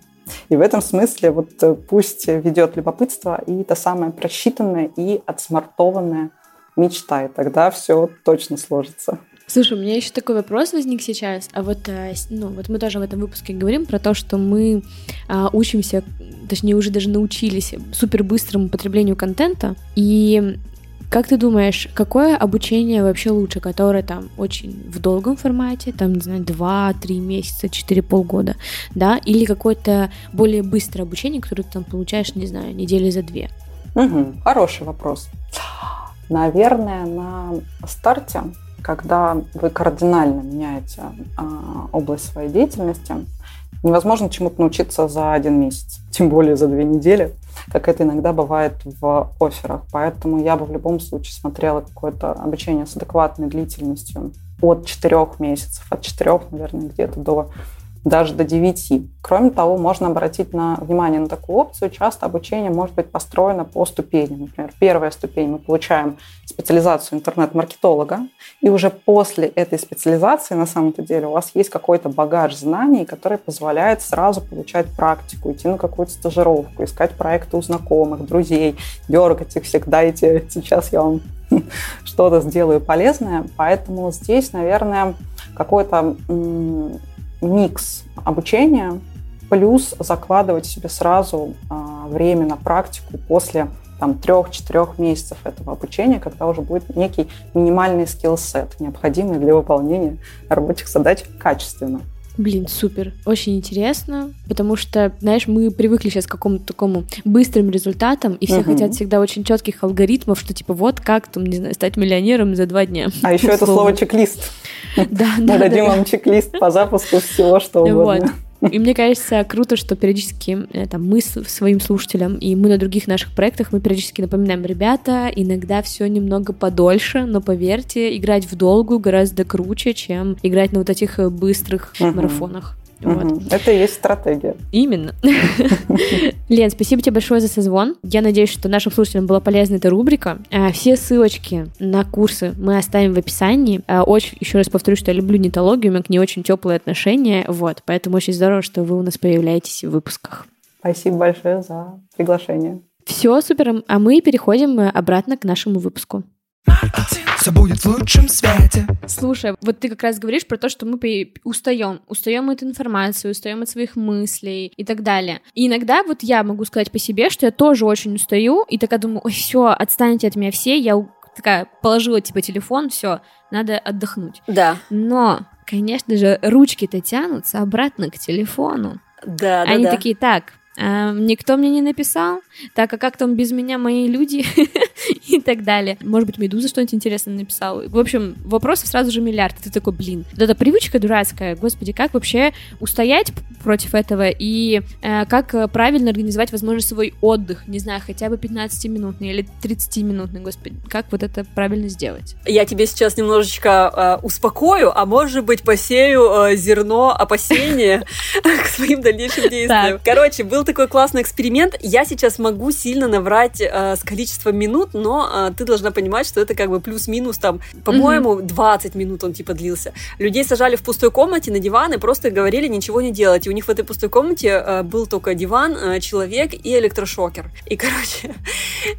И в этом смысле вот э, пусть ведет любопытство и это самое просчитанное и отсмартованное мечта, и тогда все точно сложится. Слушай, у меня еще такой вопрос возник сейчас. А вот, э, ну, вот мы тоже в этом выпуске говорим про то, что мы а, учимся, точнее, уже даже научились супер быстрому потреблению контента. И как ты думаешь, какое обучение вообще лучше, которое там очень в долгом формате, там, не знаю, 2-3 месяца, 4 полгода, да, или какое-то более быстрое обучение, которое ты там получаешь, не знаю, недели за две? Угу, хороший вопрос. Наверное, на старте когда вы кардинально меняете э, область своей деятельности, невозможно чему-то научиться за один месяц, тем более за две недели, как это иногда бывает в офферах. Поэтому я бы в любом случае смотрела какое-то обучение с адекватной длительностью от четырех месяцев, от четырех, наверное, где-то до даже до 9. Кроме того, можно обратить на внимание на такую опцию. Часто обучение может быть построено по ступеням. Например, первая ступень мы получаем специализацию интернет-маркетолога, и уже после этой специализации, на самом-то деле, у вас есть какой-то багаж знаний, который позволяет сразу получать практику, идти на какую-то стажировку, искать проекты у знакомых, друзей, дергать их всех, дайте, сейчас я вам что-то сделаю полезное. Поэтому здесь, наверное, какой-то микс обучения, плюс закладывать себе сразу а, время на практику после там, трех-четырех месяцев этого обучения, когда уже будет некий минимальный скилл-сет, необходимый для выполнения рабочих задач качественно. Блин, супер, очень интересно, потому что, знаешь, мы привыкли сейчас к какому-то такому быстрым результатам, и все угу. хотят всегда очень четких алгоритмов, что типа вот как там, не знаю, стать миллионером за два дня. А еще это слово чек-лист. Да, Мы дадим вам чек-лист по запуску всего, что угодно. И мне кажется, круто, что периодически э, там, мы своим слушателям и мы на других наших проектах, мы периодически напоминаем, ребята, иногда все немного подольше, но поверьте, играть в долгую гораздо круче, чем играть на вот этих э, быстрых угу. марафонах. Вот. Это и есть стратегия. Именно. Лен, спасибо тебе большое за созвон. Я надеюсь, что нашим слушателям была полезна эта рубрика. А, все ссылочки на курсы мы оставим в описании. А, очень, еще раз повторю, что я люблю нетологию, у меня к ней очень теплые отношения. Вот, поэтому очень здорово, что вы у нас появляетесь в выпусках. Спасибо большое за приглашение. Все, супер. А мы переходим э, обратно к нашему выпуску все будет в лучшем свете. Слушай, вот ты как раз говоришь про то, что мы устаем, устаем от информации, устаем от своих мыслей и так далее. И иногда вот я могу сказать по себе, что я тоже очень устаю, и такая думаю, ой, все, отстаньте от меня все, я такая положила типа телефон, все, надо отдохнуть. Да. Но, конечно же, ручки-то тянутся обратно к телефону. Да, да, Они да. такие, так, никто мне не написал, так, а как там без меня мои люди и так далее. Может быть, Медуза что-нибудь интересное написала. В общем, вопросов сразу же миллиард. Ты такой, блин, вот эта привычка дурацкая, господи, как вообще устоять против этого и э, как правильно организовать, возможно, свой отдых, не знаю, хотя бы 15-минутный или 30-минутный, господи, как вот это правильно сделать? Я тебе сейчас немножечко э, успокою, а может быть, посею э, зерно опасения к своим дальнейшим действиям. Короче, был такой классный эксперимент. Я сейчас могу сильно наврать э, с количеством минут, но э, ты должна понимать, что это как бы плюс-минус там, по-моему, mm-hmm. 20 минут он типа длился. Людей сажали в пустой комнате на диван и просто говорили ничего не делать. И у них в этой пустой комнате э, был только диван, э, человек и электрошокер. И, короче,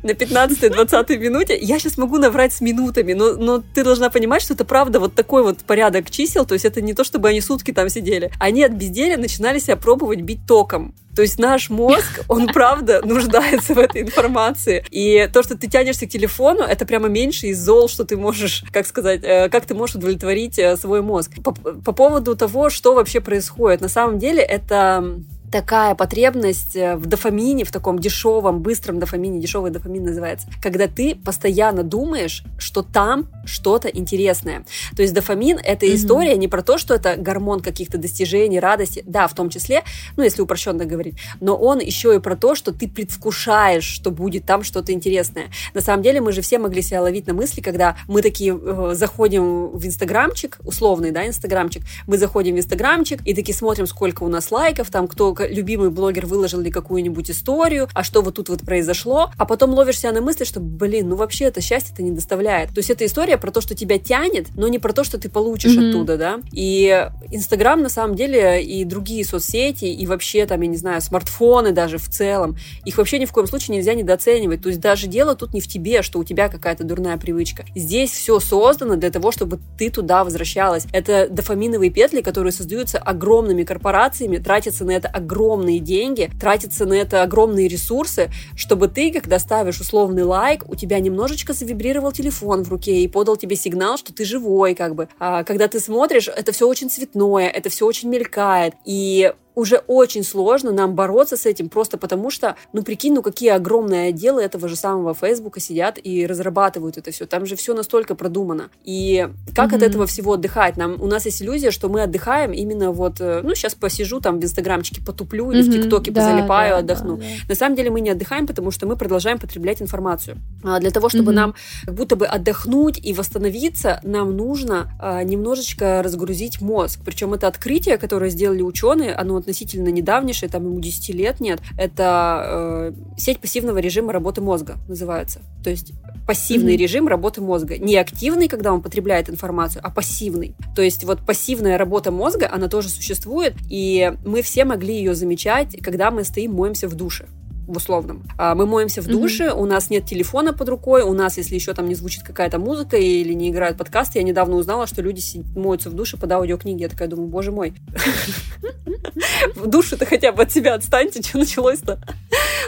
на 15-20 минуте я сейчас могу наврать с минутами, но, но ты должна понимать, что это правда вот такой вот порядок чисел, то есть это не то, чтобы они сутки там сидели. Они от безделия начинали себя пробовать бить током. То есть наш мозг, он правда нуждается в этой информации. И то, что ты тянешься к телефону, это прямо меньше из зол, что ты можешь, как сказать, э, как ты можешь удовлетворить э, свой мозг. По, по поводу того, что вообще происходит. На самом деле это такая потребность э, в дофамине, в таком дешевом, быстром дофамине, дешевый дофамин называется, когда ты постоянно думаешь, что там что-то интересное. То есть дофамин — это mm-hmm. история не про то, что это гормон каких-то достижений, радости, да, в том числе, ну, если упрощенно говорить, но он еще и про то, что ты предвкушаешь, что будет там что-то интересное. На самом деле мы же все могли себя ловить на мысли, когда мы такие э, заходим в инстаграмчик, условный, да, инстаграмчик, мы заходим в инстаграмчик и такие смотрим, сколько у нас лайков, там, кто любимый блогер выложил ли какую-нибудь историю, а что вот тут вот произошло, а потом ловишь себя на мысли, что, блин, ну вообще это счастье-то не доставляет. То есть это история про то, что тебя тянет, но не про то, что ты получишь mm-hmm. оттуда, да. И Инстаграм на самом деле и другие соцсети, и вообще там, я не знаю, смартфоны даже в целом, их вообще ни в коем случае нельзя недооценивать. То есть даже дело тут не в тебе, что у тебя какая-то дурная привычка. Здесь все создано для того, чтобы ты туда возвращалась. Это дофаминовые петли, которые создаются огромными корпорациями, тратятся на это огромное огромные деньги, тратятся на это огромные ресурсы, чтобы ты, когда ставишь условный лайк, у тебя немножечко завибрировал телефон в руке и подал тебе сигнал, что ты живой, как бы. А когда ты смотришь, это все очень цветное, это все очень мелькает. И уже очень сложно нам бороться с этим, просто потому что, ну, прикинь, ну, какие огромные отделы этого же самого Фейсбука сидят и разрабатывают это все. Там же все настолько продумано. И как mm-hmm. от этого всего отдыхать? Нам, у нас есть иллюзия, что мы отдыхаем именно вот, э, ну, сейчас посижу там в Инстаграмчике, потуплю или mm-hmm. в ТикТоке да, позалипаю, да, отдохну. Да, да. На самом деле мы не отдыхаем, потому что мы продолжаем потреблять информацию. А для того, чтобы mm-hmm. нам как будто бы отдохнуть и восстановиться, нам нужно а, немножечко разгрузить мозг. Причем это открытие, которое сделали ученые, оно относительно недавнейшее, там ему 10 лет нет, это э, сеть пассивного режима работы мозга называется. То есть пассивный mm-hmm. режим работы мозга. Не активный, когда он потребляет информацию, а пассивный. То есть вот пассивная работа мозга, она тоже существует, и мы все могли ее замечать, когда мы стоим, моемся в душе в условном. А, мы моемся в душе, mm-hmm. у нас нет телефона под рукой, у нас, если еще там не звучит какая-то музыка или не играют подкасты, я недавно узнала, что люди моются в душе под аудиокниги. Я такая думаю, боже мой. В душе-то хотя бы от себя отстаньте, что началось-то?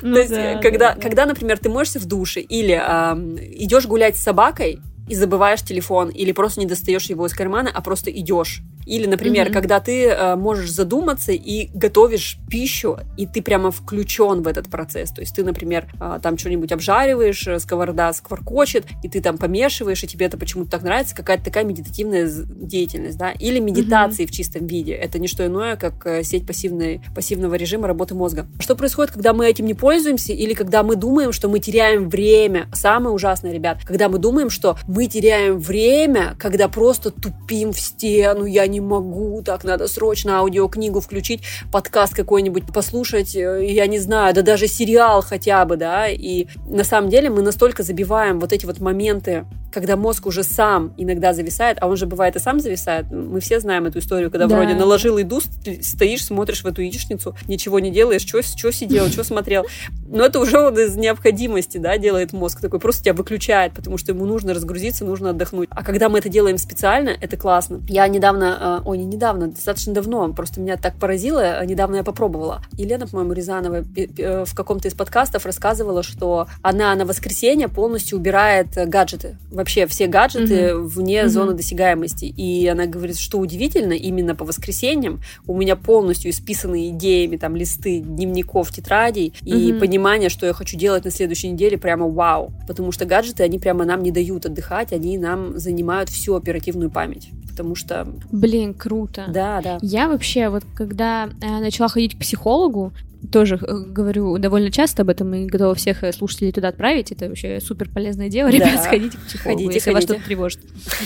Ну То есть, когда, например, ты моешься в душе или идешь гулять с собакой, и забываешь телефон, или просто не достаешь его из кармана, а просто идешь Или, например, mm-hmm. когда ты э, можешь задуматься и готовишь пищу, и ты прямо включен в этот процесс. То есть ты, например, э, там что-нибудь обжариваешь, э, сковорода скворкочет, и ты там помешиваешь, и тебе это почему-то так нравится, какая-то такая медитативная деятельность, да, или медитации mm-hmm. в чистом виде. Это не что иное, как э, сеть пассивной, пассивного режима работы мозга. Что происходит, когда мы этим не пользуемся, или когда мы думаем, что мы теряем время? Самое ужасное, ребят, когда мы думаем, что мы теряем время, когда просто тупим в стену, я не могу, так надо срочно аудиокнигу включить, подкаст какой-нибудь послушать, э, я не знаю, да даже сериал хотя бы, да, и на самом деле мы настолько забиваем вот эти вот моменты когда мозг уже сам иногда зависает, а он же бывает и сам зависает. Мы все знаем эту историю, когда да. вроде наложил еду, стоишь, смотришь в эту яичницу, ничего не делаешь, что, сидел, что смотрел. Но это уже он из необходимости, да, делает мозг такой, просто тебя выключает, потому что ему нужно разгрузиться, нужно отдохнуть. А когда мы это делаем специально, это классно. Я недавно, э, ой, не недавно, достаточно давно, просто меня так поразило, недавно я попробовала. Елена, по-моему, Рязанова э, в каком-то из подкастов рассказывала, что она на воскресенье полностью убирает гаджеты вообще все гаджеты mm-hmm. вне mm-hmm. зоны досягаемости. И она говорит, что удивительно, именно по воскресеньям у меня полностью исписаны идеями там листы дневников, тетрадей mm-hmm. и понимание, что я хочу делать на следующей неделе, прямо вау. Потому что гаджеты, они прямо нам не дают отдыхать, они нам занимают всю оперативную память потому что... Блин, круто. Да, да. Я вообще вот, когда э, начала ходить к психологу, тоже э, говорю довольно часто об этом и готова всех э, слушателей туда отправить. Это вообще супер полезное дело. Да. Ребят, сходите к психологу, ходите, если ходите. вас что-то тревожит.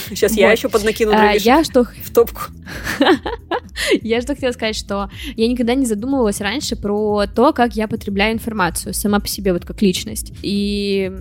Сейчас вот. я еще поднакину а, я что... в топку. я что хотела сказать, что я никогда не задумывалась раньше про то, как я потребляю информацию сама по себе, вот как личность. И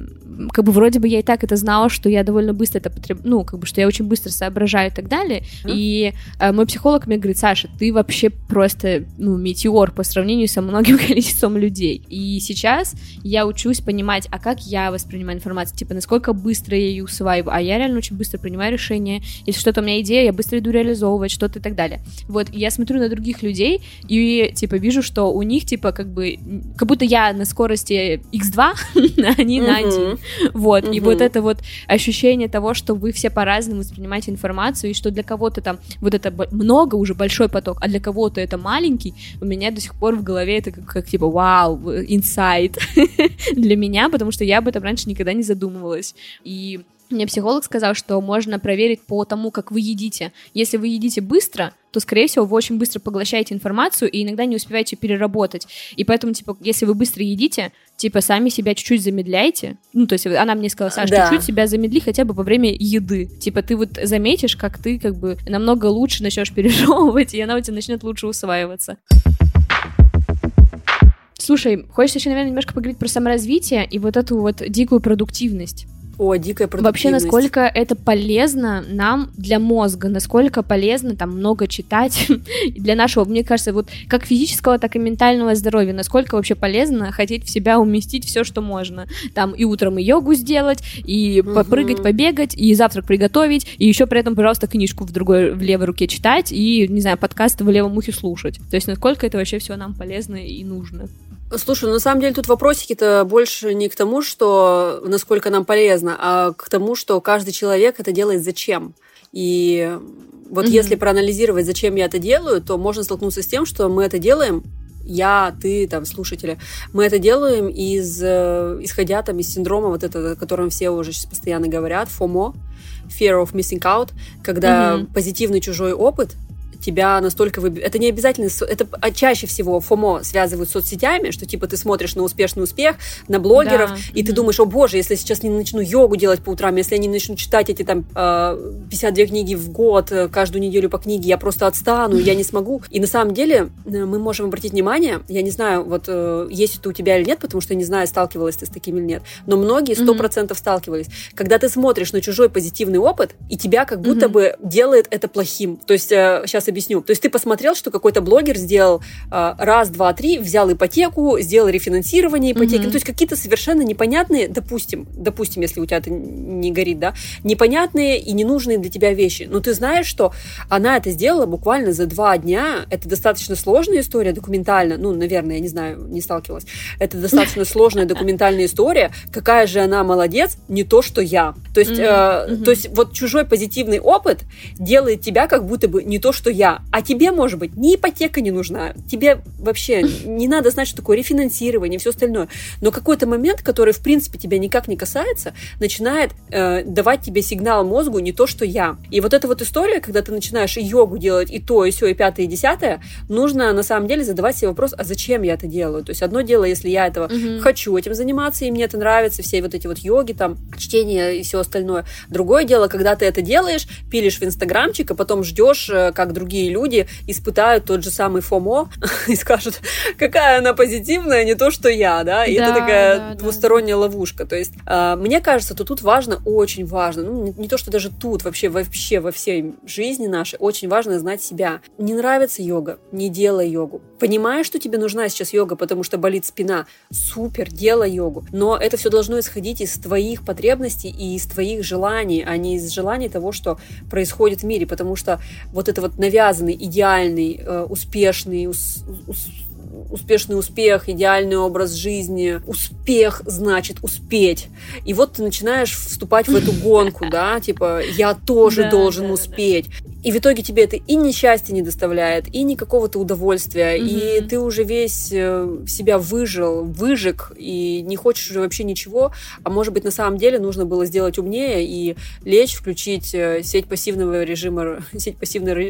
как бы вроде бы я и так это знала, что я довольно быстро это потреб... ну, как бы, что я очень быстро соображаю и так далее. Mm-hmm. И э, мой психолог мне говорит, Саша, ты вообще просто, ну, метеор по сравнению со многим количеством людей. И сейчас я учусь понимать, а как я воспринимаю информацию, типа, насколько быстро я ее усваиваю, а я реально очень быстро принимаю решения, если что-то у меня идея, я быстро иду реализовывать, что-то и так далее. Вот, я смотрю на других людей и, типа, вижу, что у них, типа, как бы, как будто я на скорости x2, а они на 1. Вот, угу. и вот это вот ощущение того, что вы все по-разному воспринимаете информацию, и что для кого-то там вот это много, уже большой поток, а для кого-то это маленький, у меня до сих пор в голове это как, как типа вау, инсайт для меня, потому что я об этом раньше никогда не задумывалась. И мне психолог сказал, что можно проверить по тому, как вы едите. Если вы едите быстро, то, скорее всего, вы очень быстро поглощаете информацию и иногда не успеваете переработать. И поэтому, типа, если вы быстро едите, типа, сами себя чуть-чуть замедляйте. Ну, то есть она мне сказала, Саша, да. чуть-чуть себя замедли хотя бы во время еды. Типа, ты вот заметишь, как ты как бы намного лучше начнешь пережевывать, и она у тебя начнет лучше усваиваться. Слушай, хочется еще, наверное, немножко поговорить про саморазвитие и вот эту вот дикую продуктивность. О, дикая продуктивность. Вообще, насколько это полезно нам для мозга, насколько полезно там много читать для нашего, мне кажется, вот как физического, так и ментального здоровья, насколько вообще полезно хотеть в себя уместить все, что можно. Там и утром и йогу сделать, и угу. попрыгать, побегать, и завтрак приготовить, и еще при этом, пожалуйста, книжку в другой, в левой руке читать, и, не знаю, подкасты в левом ухе слушать. То есть насколько это вообще все нам полезно и нужно. Слушай, ну, на самом деле тут вопросики-то больше не к тому, что насколько нам полезно, а к тому, что каждый человек это делает зачем. И вот mm-hmm. если проанализировать, зачем я это делаю, то можно столкнуться с тем, что мы это делаем я, ты, там, слушатели, мы это делаем из, э, исходя там из синдрома вот этого, о котором все уже сейчас постоянно говорят, FOMO, Fear of Missing Out, когда mm-hmm. позитивный чужой опыт тебя настолько выб... Это не обязательно... Это а чаще всего ФОМО связывают с соцсетями, что типа ты смотришь на успешный успех, на блогеров, да. и mm-hmm. ты думаешь, о боже, если я сейчас не начну йогу делать по утрам, если я не начну читать эти там 52 э, книги в год, э, каждую неделю по книге, я просто отстану, я не смогу. И на самом деле э, мы можем обратить внимание, я не знаю, вот есть это у тебя или нет, потому что я не знаю, сталкивалась ты с таким или нет, но многие сто процентов mm-hmm. сталкивались. Когда ты смотришь на чужой позитивный опыт, и тебя как будто mm-hmm. бы делает это плохим. То есть сейчас сейчас объясню. То есть ты посмотрел, что какой-то блогер сделал э, раз, два, три, взял ипотеку, сделал рефинансирование ипотеки. Mm-hmm. Ну, то есть какие-то совершенно непонятные, допустим, допустим, если у тебя это не горит, да, непонятные и ненужные для тебя вещи. Но ты знаешь, что она это сделала буквально за два дня. Это достаточно сложная история документально. Ну, наверное, я не знаю, не сталкивалась. Это достаточно сложная документальная история. Какая же она молодец, не то, что я. То есть, mm-hmm. э, то есть вот чужой позитивный опыт делает тебя как будто бы не то, что я. А тебе, может быть, ни ипотека не нужна. Тебе вообще не надо знать, что такое рефинансирование и все остальное. Но какой-то момент, который, в принципе, тебя никак не касается, начинает э, давать тебе сигнал мозгу не то, что я. И вот эта вот история, когда ты начинаешь и йогу делать, и то, и все, и пятое, и десятое, нужно на самом деле задавать себе вопрос, а зачем я это делаю? То есть одно дело, если я этого угу. хочу этим заниматься, и мне это нравится, все вот эти вот йоги, там, чтение и все остальное. Другое дело, когда ты это делаешь, пилишь в инстаграмчик, а потом ждешь, э, как другие люди испытают тот же самый ФОМО и скажут, какая она позитивная, не то, что я, да, и да, это такая да, двусторонняя да. ловушка. То есть, э, мне кажется, то тут важно, очень важно, ну, не, не то, что даже тут, вообще, вообще во всей жизни нашей, очень важно знать себя. Не нравится йога, не делай йогу. Понимаешь, что тебе нужна сейчас йога, потому что болит спина, супер, делай йогу. Но это все должно исходить из твоих потребностей и из твоих желаний, а не из желаний того, что происходит в мире, потому что вот это вот навязанный, идеальный, э, успешный, ус, ус, успешный успех, идеальный образ жизни. Успех значит успеть. И вот ты начинаешь вступать в эту гонку, да, типа я тоже должен успеть. И в итоге тебе это и несчастье не доставляет, и никакого-то удовольствия, mm-hmm. и ты уже весь э, себя выжил, выжег, и не хочешь уже вообще ничего, а может быть на самом деле нужно было сделать умнее и лечь, включить э, сеть пассивного режима, сеть пассивного,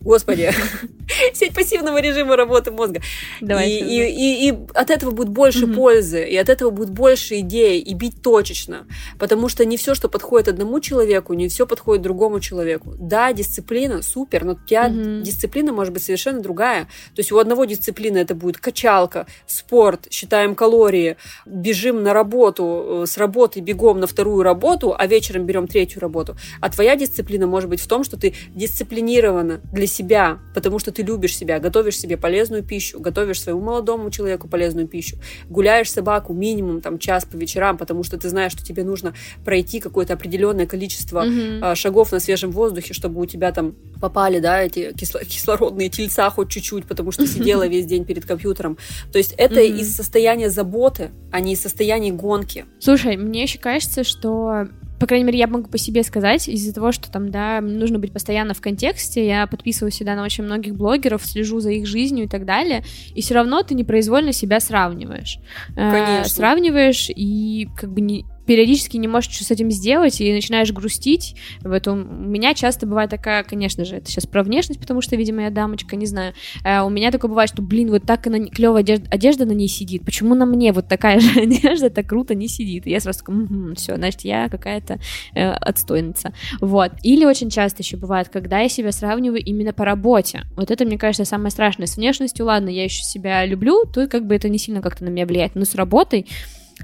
господи, сеть пассивного режима работы мозга. Давай. И, и, и, и от этого будет больше mm-hmm. пользы, и от этого будет больше идей, и бить точечно, потому что не все, что подходит одному человеку, не все подходит другому человеку. Да, действительно, дисциплина, супер, но у тебя mm-hmm. дисциплина может быть совершенно другая. То есть у одного дисциплины это будет качалка, спорт, считаем калории, бежим на работу, э, с работы бегом на вторую работу, а вечером берем третью работу. А твоя дисциплина может быть в том, что ты дисциплинирована для себя, потому что ты любишь себя, готовишь себе полезную пищу, готовишь своему молодому человеку полезную пищу, гуляешь собаку минимум там час по вечерам, потому что ты знаешь, что тебе нужно пройти какое-то определенное количество mm-hmm. шагов на свежем воздухе, чтобы у тебя тебя там попали, да, эти кислородные тельца хоть чуть-чуть, потому что сидела весь день перед компьютером. То есть это mm-hmm. из состояния заботы, а не из состояния гонки. Слушай, мне еще кажется, что по крайней мере, я могу по себе сказать, из-за того, что там, да, нужно быть постоянно в контексте, я подписываюсь всегда на очень многих блогеров, слежу за их жизнью и так далее, и все равно ты непроизвольно себя сравниваешь. Э, Конечно. Э, сравниваешь и как бы не периодически не можешь что с этим сделать и начинаешь грустить. В этом у меня часто бывает такая, конечно же, это сейчас про внешность, потому что, видимо, я дамочка, не знаю. А у меня такое бывает, что, блин, вот так она клевая одежда, одежда на ней сидит. Почему на мне вот такая же одежда так круто не сидит? И я сразу такая, угу, все, значит, я какая-то э, отстойница. Вот. Или очень часто еще бывает, когда я себя сравниваю именно по работе. Вот это, мне кажется, самое страшное. С внешностью, ладно, я еще себя люблю, то как бы это не сильно как-то на меня влияет. Но с работой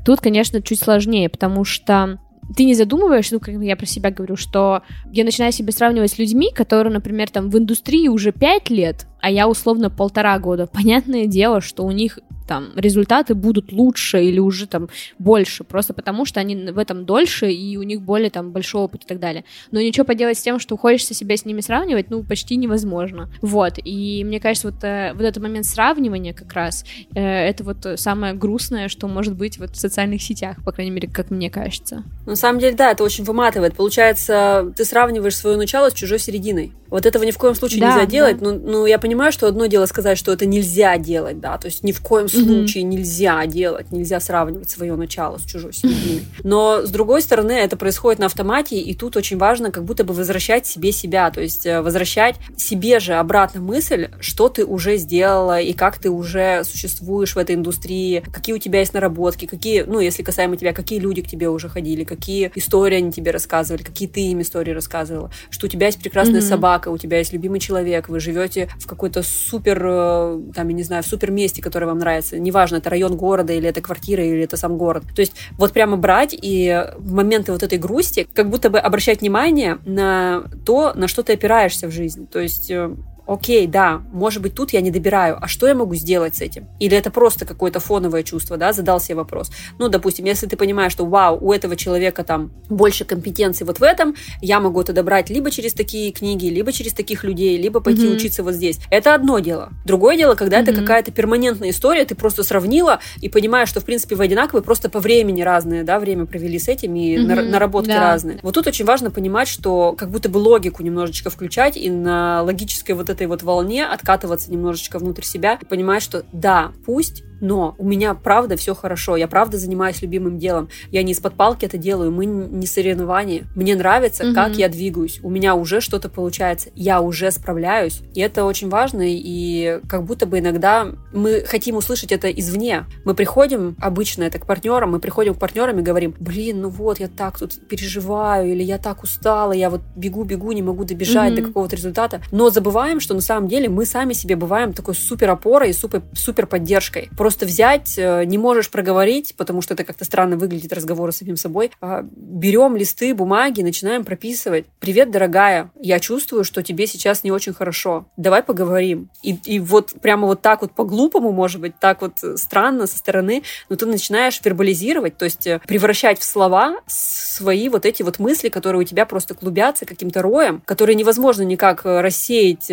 Тут, конечно, чуть сложнее, потому что ты не задумываешься, ну, как я про себя говорю, что я начинаю себя сравнивать с людьми, которые, например, там в индустрии уже пять лет, а я условно полтора года. Понятное дело, что у них там результаты будут лучше или уже там больше, просто потому что они в этом дольше и у них более там большой опыт и так далее. Но ничего поделать с тем, что хочется себя с ними сравнивать, ну, почти невозможно. Вот, и мне кажется, вот, э, вот этот момент сравнивания как раз, э, это вот самое грустное, что может быть вот в социальных сетях, по крайней мере, как мне кажется. На самом деле, да, это очень выматывает. Получается, ты сравниваешь свое начало с чужой серединой. Вот этого ни в коем случае да, нельзя да. делать. Но, но я понимаю, что одно дело сказать, что это нельзя делать, да, то есть ни в коем случае нельзя делать, нельзя сравнивать свое начало с чужой серединой. Но с другой стороны, это происходит на автомате, и тут очень важно как будто бы возвращать себе себя, то есть э, возвращать себе же обратно мысль, что ты уже сделала и как ты уже существуешь в этой индустрии, какие у тебя есть наработки, какие, ну, если касаемо тебя, какие люди к тебе уже ходили, какие истории они тебе рассказывали, какие ты им истории рассказывала, что у тебя есть прекрасная mm-hmm. собака, собака, у тебя есть любимый человек, вы живете в какой-то супер, э, там, я не знаю, в супер месте, которое вам нравится. Неважно, это район города, или это квартира, или это сам город. То есть вот прямо брать и в моменты вот этой грусти как будто бы обращать внимание на то, на что ты опираешься в жизни. То есть э, окей, да, может быть, тут я не добираю, а что я могу сделать с этим? Или это просто какое-то фоновое чувство, да, задал себе вопрос. Ну, допустим, если ты понимаешь, что, вау, у этого человека там больше компетенций вот в этом, я могу это добрать либо через такие книги, либо через таких людей, либо пойти mm-hmm. учиться вот здесь. Это одно дело. Другое дело, когда mm-hmm. это какая-то перманентная история, ты просто сравнила и понимаешь, что, в принципе, вы одинаковые, просто по времени разные, да, время провели с этим, и mm-hmm. наработки да. разные. Вот тут очень важно понимать, что как будто бы логику немножечко включать и на логической вот этой вот волне откатываться немножечко внутрь себя и понимать, что да, пусть но у меня правда все хорошо, я правда занимаюсь любимым делом, я не из-под палки это делаю, мы не соревнования, мне нравится, угу. как я двигаюсь, у меня уже что-то получается, я уже справляюсь, и это очень важно, и как будто бы иногда мы хотим услышать это извне, мы приходим обычно это к партнерам, мы приходим к партнерам и говорим, блин, ну вот, я так тут переживаю, или я так устала, я вот бегу-бегу, не могу добежать угу. до какого-то результата, но забываем, что на самом деле мы сами себе бываем такой супер опорой и супер, супер поддержкой. Просто взять, э, не можешь проговорить, потому что это как-то странно выглядит разговор с самим собой. А берем листы бумаги, начинаем прописывать. Привет, дорогая, я чувствую, что тебе сейчас не очень хорошо. Давай поговорим. И, и вот прямо вот так вот по-глупому, может быть, так вот странно со стороны, но ты начинаешь вербализировать, то есть э, превращать в слова свои вот эти вот мысли, которые у тебя просто клубятся каким-то роем, которые невозможно никак э, рассеять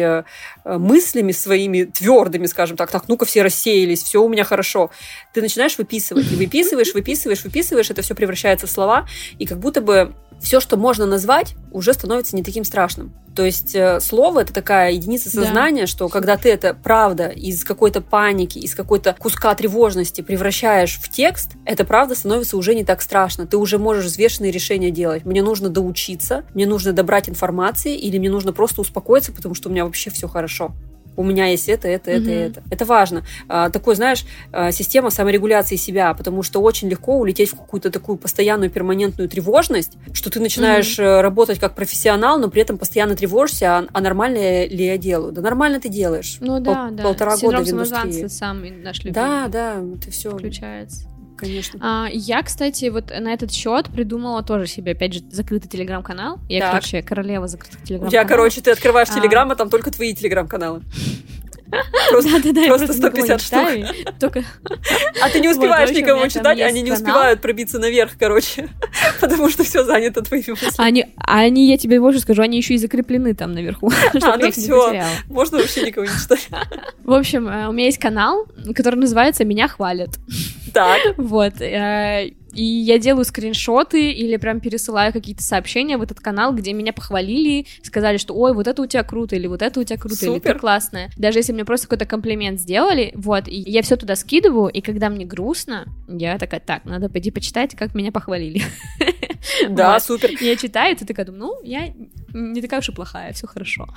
мыслями своими твердыми, скажем так, так, ну-ка все рассеялись, все у меня меня хорошо. Ты начинаешь выписывать, и выписываешь, выписываешь, выписываешь, это все превращается в слова, и как будто бы все, что можно назвать, уже становится не таким страшным. То есть э, слово это такая единица сознания, да. что когда ты это правда из какой-то паники, из какой-то куска тревожности превращаешь в текст, это правда становится уже не так страшно. Ты уже можешь взвешенные решения делать. Мне нужно доучиться, мне нужно добрать информации, или мне нужно просто успокоиться, потому что у меня вообще все хорошо у меня есть это, это, это, mm-hmm. это. Это важно. А, такой, знаешь, а, система саморегуляции себя, потому что очень легко улететь в какую-то такую постоянную перманентную тревожность, что ты начинаешь mm-hmm. работать как профессионал, но при этом постоянно тревожишься, а, а нормально ли я делаю? Да нормально ты делаешь. Ну да, Пол, да. Полтора Синдром года в индустрии. сам наш любимый. Да, да, это все включается конечно. А, я, кстати, вот на этот счет придумала тоже себе, опять же, закрытый телеграм-канал. Я, так. короче, королева закрытых телеграм-каналов. Я, короче, ты открываешь а... телеграм, а там только твои телеграм-каналы. Просто, да, да, да, просто 150 штук. Только... А ты не успеваешь вот, никого читать, они не успевают пробиться наверх, короче, потому что все занято твоими мыслями. Они, они, я тебе больше скажу, они еще и закреплены там наверху. А, ну все, можно вообще никого не читать. В общем, э, у меня есть канал, который называется «Меня хвалят». Так. Вот. Э, и я делаю скриншоты или прям пересылаю какие-то сообщения в этот канал, где меня похвалили, сказали, что ой, вот это у тебя круто, или вот это у тебя круто, Супер. или ты классная. Даже если мне просто какой-то комплимент сделали, вот, и я все туда скидываю, и когда мне грустно, я такая, так, надо пойти почитать, как меня похвалили. Да, супер. Я читаю, и ты такая думаю, ну, я не такая уж и плохая, все хорошо.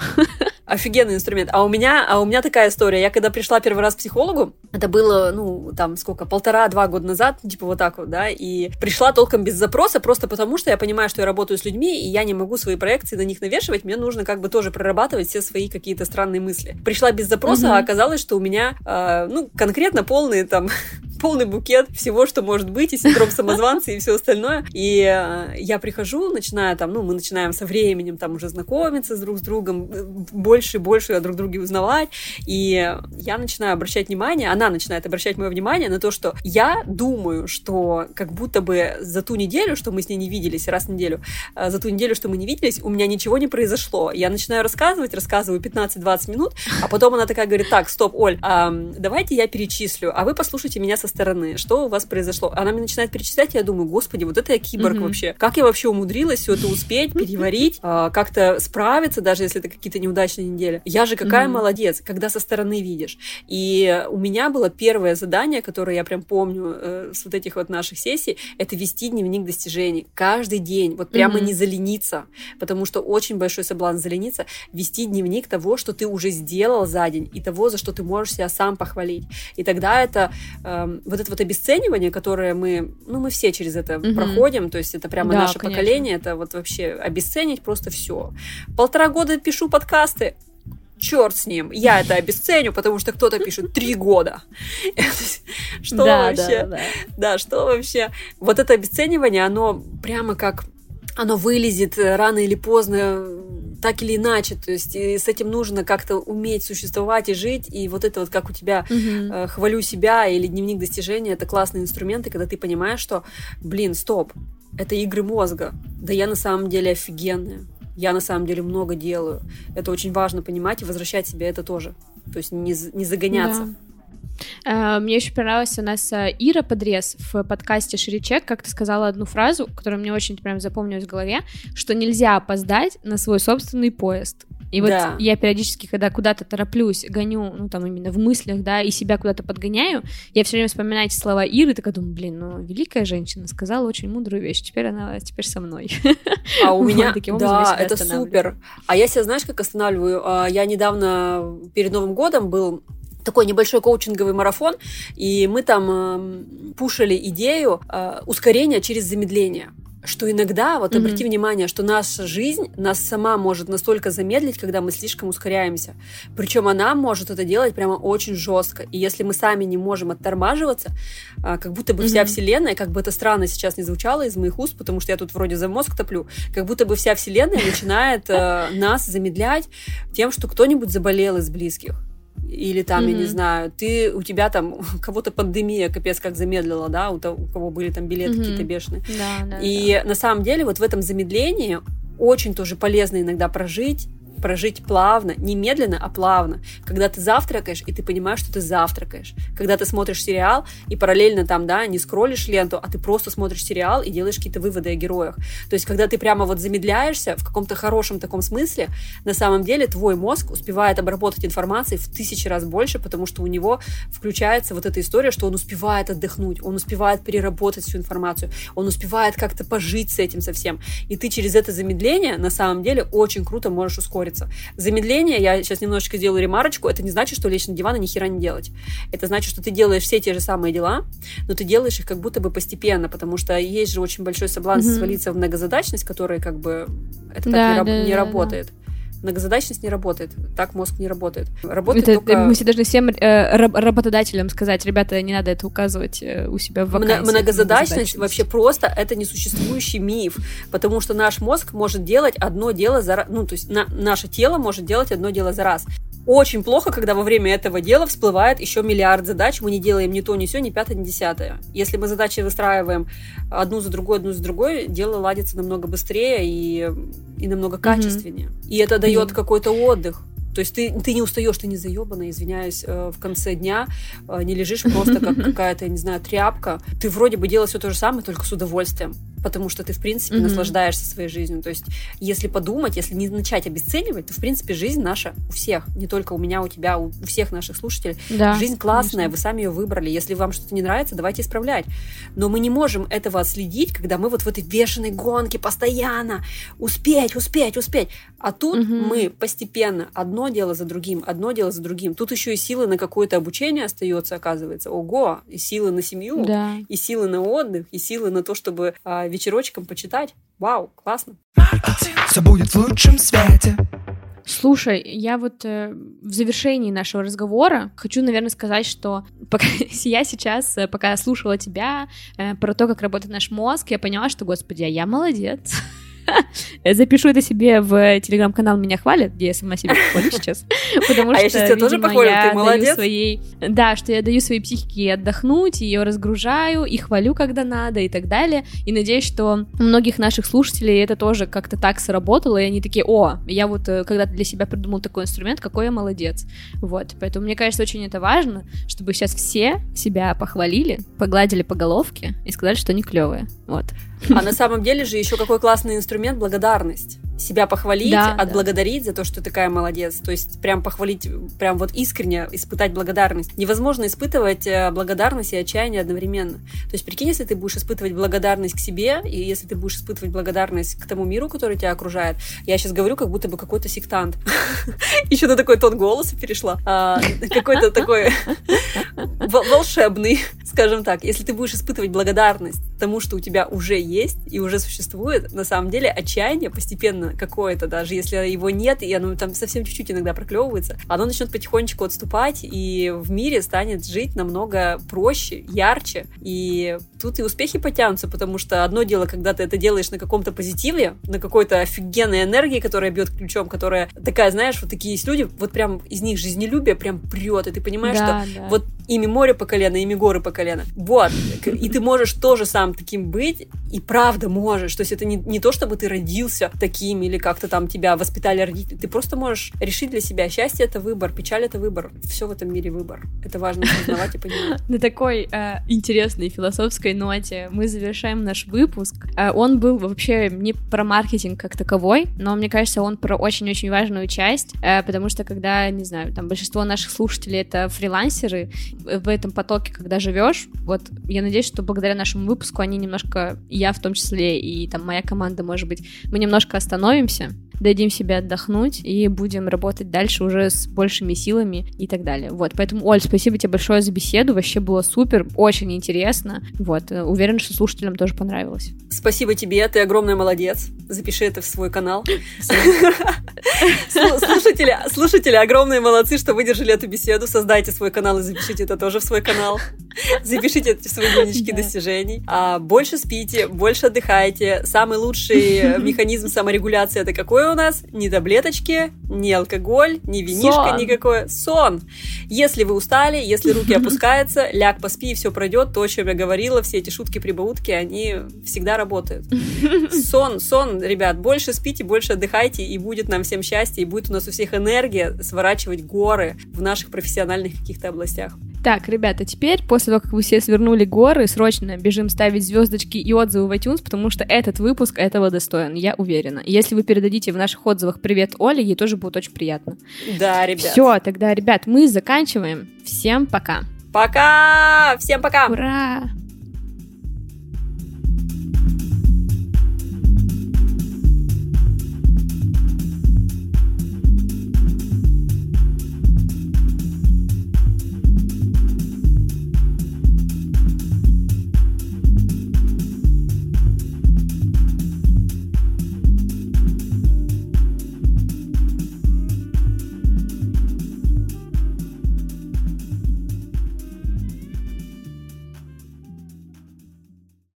Офигенный инструмент. А у меня, а у меня такая история. Я когда пришла первый раз к психологу, это было, ну, там, сколько, полтора-два года назад, типа вот так вот, да, и пришла толком без запроса, просто потому что я понимаю, что я работаю с людьми, и я не могу свои проекции на них навешивать, мне нужно как бы тоже прорабатывать все свои какие-то странные мысли. Пришла без запроса, угу. а оказалось, что у меня, э, ну, конкретно полные там полный букет всего, что может быть, и синдром самозванца, и все остальное. И э, я прихожу, начинаю там, ну, мы начинаем со временем там уже знакомиться с друг с другом, э, больше и больше о друг друге узнавать, и я начинаю обращать внимание, она начинает обращать мое внимание на то, что я думаю, что как будто бы за ту неделю, что мы с ней не виделись раз в неделю, э, за ту неделю, что мы не виделись, у меня ничего не произошло. Я начинаю рассказывать, рассказываю 15-20 минут, а потом она такая говорит, так, стоп, Оль, давайте я перечислю, а вы послушайте меня со стороны, что у вас произошло. Она мне начинает перечислять, и я думаю, господи, вот это я киборг mm-hmm. вообще. Как я вообще умудрилась все это успеть, переварить, а, как-то справиться, даже если это какие-то неудачные недели. Я же какая молодец, когда со стороны видишь. И у меня было первое задание, которое я прям помню э, с вот этих вот наших сессий, это вести дневник достижений. Каждый день, вот прямо не залениться, потому что очень большой соблазн залениться, вести дневник того, что ты уже сделал за день, и того, за что ты можешь себя сам похвалить. И тогда это э, вот это вот обесценивание, которое мы, ну, мы все через это угу. проходим, то есть это прямо да, наше конечно. поколение, это вот вообще обесценить просто все. Полтора года пишу подкасты, черт с ним, я это обесценю, потому что кто-то пишет три года. Что вообще? Да, что вообще? Вот это обесценивание, оно прямо как оно вылезет рано или поздно так или иначе, то есть с этим нужно как-то уметь существовать и жить, и вот это вот как у тебя угу. хвалю себя или дневник достижения, это классные инструменты, когда ты понимаешь, что, блин, стоп, это игры мозга, да я на самом деле офигенная, я на самом деле много делаю. Это очень важно понимать и возвращать себе это тоже. То есть не, не загоняться. Да. Э, мне еще понравилась у нас э, Ира Подрез в подкасте Ширичек, как ты сказала одну фразу, которая мне очень прям запомнилась в голове, что нельзя опоздать на свой собственный поезд. И вот да. я периодически, когда куда-то тороплюсь, гоню, ну там именно в мыслях, да, и себя куда-то подгоняю, я все время вспоминаю эти слова Иры, и такая думаю, блин, ну великая женщина сказала очень мудрую вещь, теперь она теперь со мной. А у меня, да, это супер. А я себя, знаешь, как останавливаю? А, я недавно перед Новым годом был такой небольшой коучинговый марафон, и мы там э, пушили идею э, ускорения через замедление что иногда, вот mm-hmm. обрати внимание, что наша жизнь нас сама может настолько замедлить, когда мы слишком ускоряемся. Причем она может это делать прямо очень жестко. И если мы сами не можем оттормаживаться, а, как будто бы mm-hmm. вся Вселенная, как бы это странно сейчас не звучало из моих уст, потому что я тут вроде за мозг топлю, как будто бы вся Вселенная начинает э, нас замедлять тем, что кто-нибудь заболел из близких или там, mm-hmm. я не знаю, ты, у тебя там кого-то пандемия капец как замедлила, да, у, того, у кого были там билеты mm-hmm. какие-то бешеные. Да, да, и да. на самом деле вот в этом замедлении очень тоже полезно иногда прожить прожить плавно, не медленно, а плавно. Когда ты завтракаешь, и ты понимаешь, что ты завтракаешь. Когда ты смотришь сериал, и параллельно там, да, не скроллишь ленту, а ты просто смотришь сериал и делаешь какие-то выводы о героях. То есть, когда ты прямо вот замедляешься в каком-то хорошем таком смысле, на самом деле твой мозг успевает обработать информации в тысячи раз больше, потому что у него включается вот эта история, что он успевает отдохнуть, он успевает переработать всю информацию, он успевает как-то пожить с этим совсем. И ты через это замедление, на самом деле, очень круто можешь ускориться ускориться. Замедление, я сейчас немножечко сделаю ремарочку, это не значит, что лечь на диван и ни хера не делать. Это значит, что ты делаешь все те же самые дела, но ты делаешь их как будто бы постепенно, потому что есть же очень большой соблазн mm-hmm. свалиться в многозадачность, которая как бы это да, так не, да, не да, работает. Да многозадачность не работает. Так мозг не работает. Работает это, только... Мы все должны всем э, работодателям сказать, ребята, не надо это указывать э, у себя в вакансии. Многозадачность, многозадачность вообще просто это несуществующий миф, потому что наш мозг может делать одно дело за раз, ну, то есть на, наше тело может делать одно дело за раз. Очень плохо, когда во время этого дела всплывает еще миллиард задач, мы не делаем ни то, ни все, ни пятое, ни десятое. Если мы задачи выстраиваем одну за другой, одну за другой, дело ладится намного быстрее и, и намного качественнее. Mm-hmm. И это дает mm-hmm. какой-то отдых. То есть ты, ты не устаешь, ты не заебанная, извиняюсь, э, в конце дня э, не лежишь просто как какая-то, не знаю, тряпка. Ты вроде бы делаешь все то же самое, только с удовольствием потому что ты, в принципе, mm-hmm. наслаждаешься своей жизнью. То есть, если подумать, если не начать обесценивать, то, в принципе, жизнь наша у всех, не только у меня, у тебя, у, всех наших слушателей. Да, жизнь классная, конечно. вы сами ее выбрали. Если вам что-то не нравится, давайте исправлять. Но мы не можем этого отследить, когда мы вот в этой бешеной гонке постоянно успеть, успеть, успеть. А тут mm-hmm. мы постепенно одно дело за другим, одно дело за другим. Тут еще и силы на какое-то обучение остается, оказывается. Ого! И силы на семью, да. и силы на отдых, и силы на то, чтобы а, вечерочком почитать. Вау, классно. Все будет в лучшем свете. Слушай, я вот э, в завершении нашего разговора хочу, наверное, сказать, что пока я сейчас, э, пока я слушала тебя э, про то, как работает наш мозг, я поняла, что, господи, а я молодец. Запишу это себе в телеграм-канал «Меня хвалят», где я сама себя хвалю сейчас. Потому а что, я сейчас тебя тоже похвалю, ты молодец. Своей, да, что я даю своей психике отдохнуть, ее разгружаю и хвалю, когда надо и так далее. И надеюсь, что у многих наших слушателей это тоже как-то так сработало, и они такие, о, я вот э, когда-то для себя придумал такой инструмент, какой я молодец. Вот, поэтому мне кажется, очень это важно, чтобы сейчас все себя похвалили, погладили по головке и сказали, что они клевые. Вот. А на самом деле же еще какой классный инструмент благодарность себя похвалить, да, отблагодарить да. за то, что ты такая молодец. То есть прям похвалить, прям вот искренне испытать благодарность. Невозможно испытывать э, благодарность и отчаяние одновременно. То есть прикинь, если ты будешь испытывать благодарность к себе, и если ты будешь испытывать благодарность к тому миру, который тебя окружает. Я сейчас говорю, как будто бы какой-то сектант. Еще на такой тон голоса перешла. А, какой-то такой волшебный, скажем так. Если ты будешь испытывать благодарность тому, что у тебя уже есть и уже существует, на самом деле отчаяние постепенно какое-то, даже если его нет, и оно там совсем чуть-чуть иногда проклевывается, оно начнет потихонечку отступать, и в мире станет жить намного проще, ярче, и тут и успехи потянутся, потому что одно дело, когда ты это делаешь на каком-то позитиве, на какой-то офигенной энергии, которая бьет ключом, которая такая, знаешь, вот такие есть люди, вот прям из них жизнелюбие прям прет, и ты понимаешь, да, что да. вот ими море по колено, ими горы по колено. Вот. И ты можешь тоже сам таким быть, и правда можешь. То есть это не, не то, чтобы ты родился таким или как-то там тебя воспитали родители. Ты просто можешь решить для себя. Счастье — это выбор, печаль — это выбор. Все в этом мире выбор. Это важно осознавать и понимать. На такой э, интересной философской ноте мы завершаем наш выпуск. Э, он был вообще не про маркетинг как таковой, но мне кажется, он про очень-очень важную часть, э, потому что когда, не знаю, там большинство наших слушателей — это фрилансеры, в этом потоке, когда живешь, вот я надеюсь, что благодаря нашему выпуску они немножко, я в том числе, и там моя команда, может быть, мы немножко остановимся, остановимся дадим себе отдохнуть и будем работать дальше уже с большими силами и так далее. Вот, поэтому, Оль, спасибо тебе большое за беседу, вообще было супер, очень интересно. Вот, э, уверен, что слушателям тоже понравилось. Спасибо тебе, ты огромный молодец. Запиши это в свой канал. Слушатели, слушатели, огромные молодцы, что выдержали эту беседу. Создайте свой канал и запишите это тоже в свой канал. Запишите это в свои дневнички достижений. А, больше спите, больше отдыхайте. Самый лучший механизм саморегуляции это какой у нас? Ни таблеточки, ни алкоголь, ни винишка Сон. никакой. Сон. Если вы устали, если руки опускаются, ляг, поспи, и все пройдет. То, о чем я говорила, все эти шутки-прибаутки, они всегда работают. Сон, сон, ребят, больше спите, больше отдыхайте, и будет нам всем счастье, и будет у нас у всех энергия сворачивать горы в наших профессиональных каких-то областях. Так, ребята, теперь, после того, как вы все свернули горы, срочно бежим ставить звездочки и отзывы в iTunes, потому что этот выпуск этого достоин, я уверена. Если вы передадите в наших отзывах привет Оле, ей тоже будет очень приятно. Да, ребят. Все, тогда, ребят, мы заканчиваем. Всем пока. Пока! Всем пока! Ура!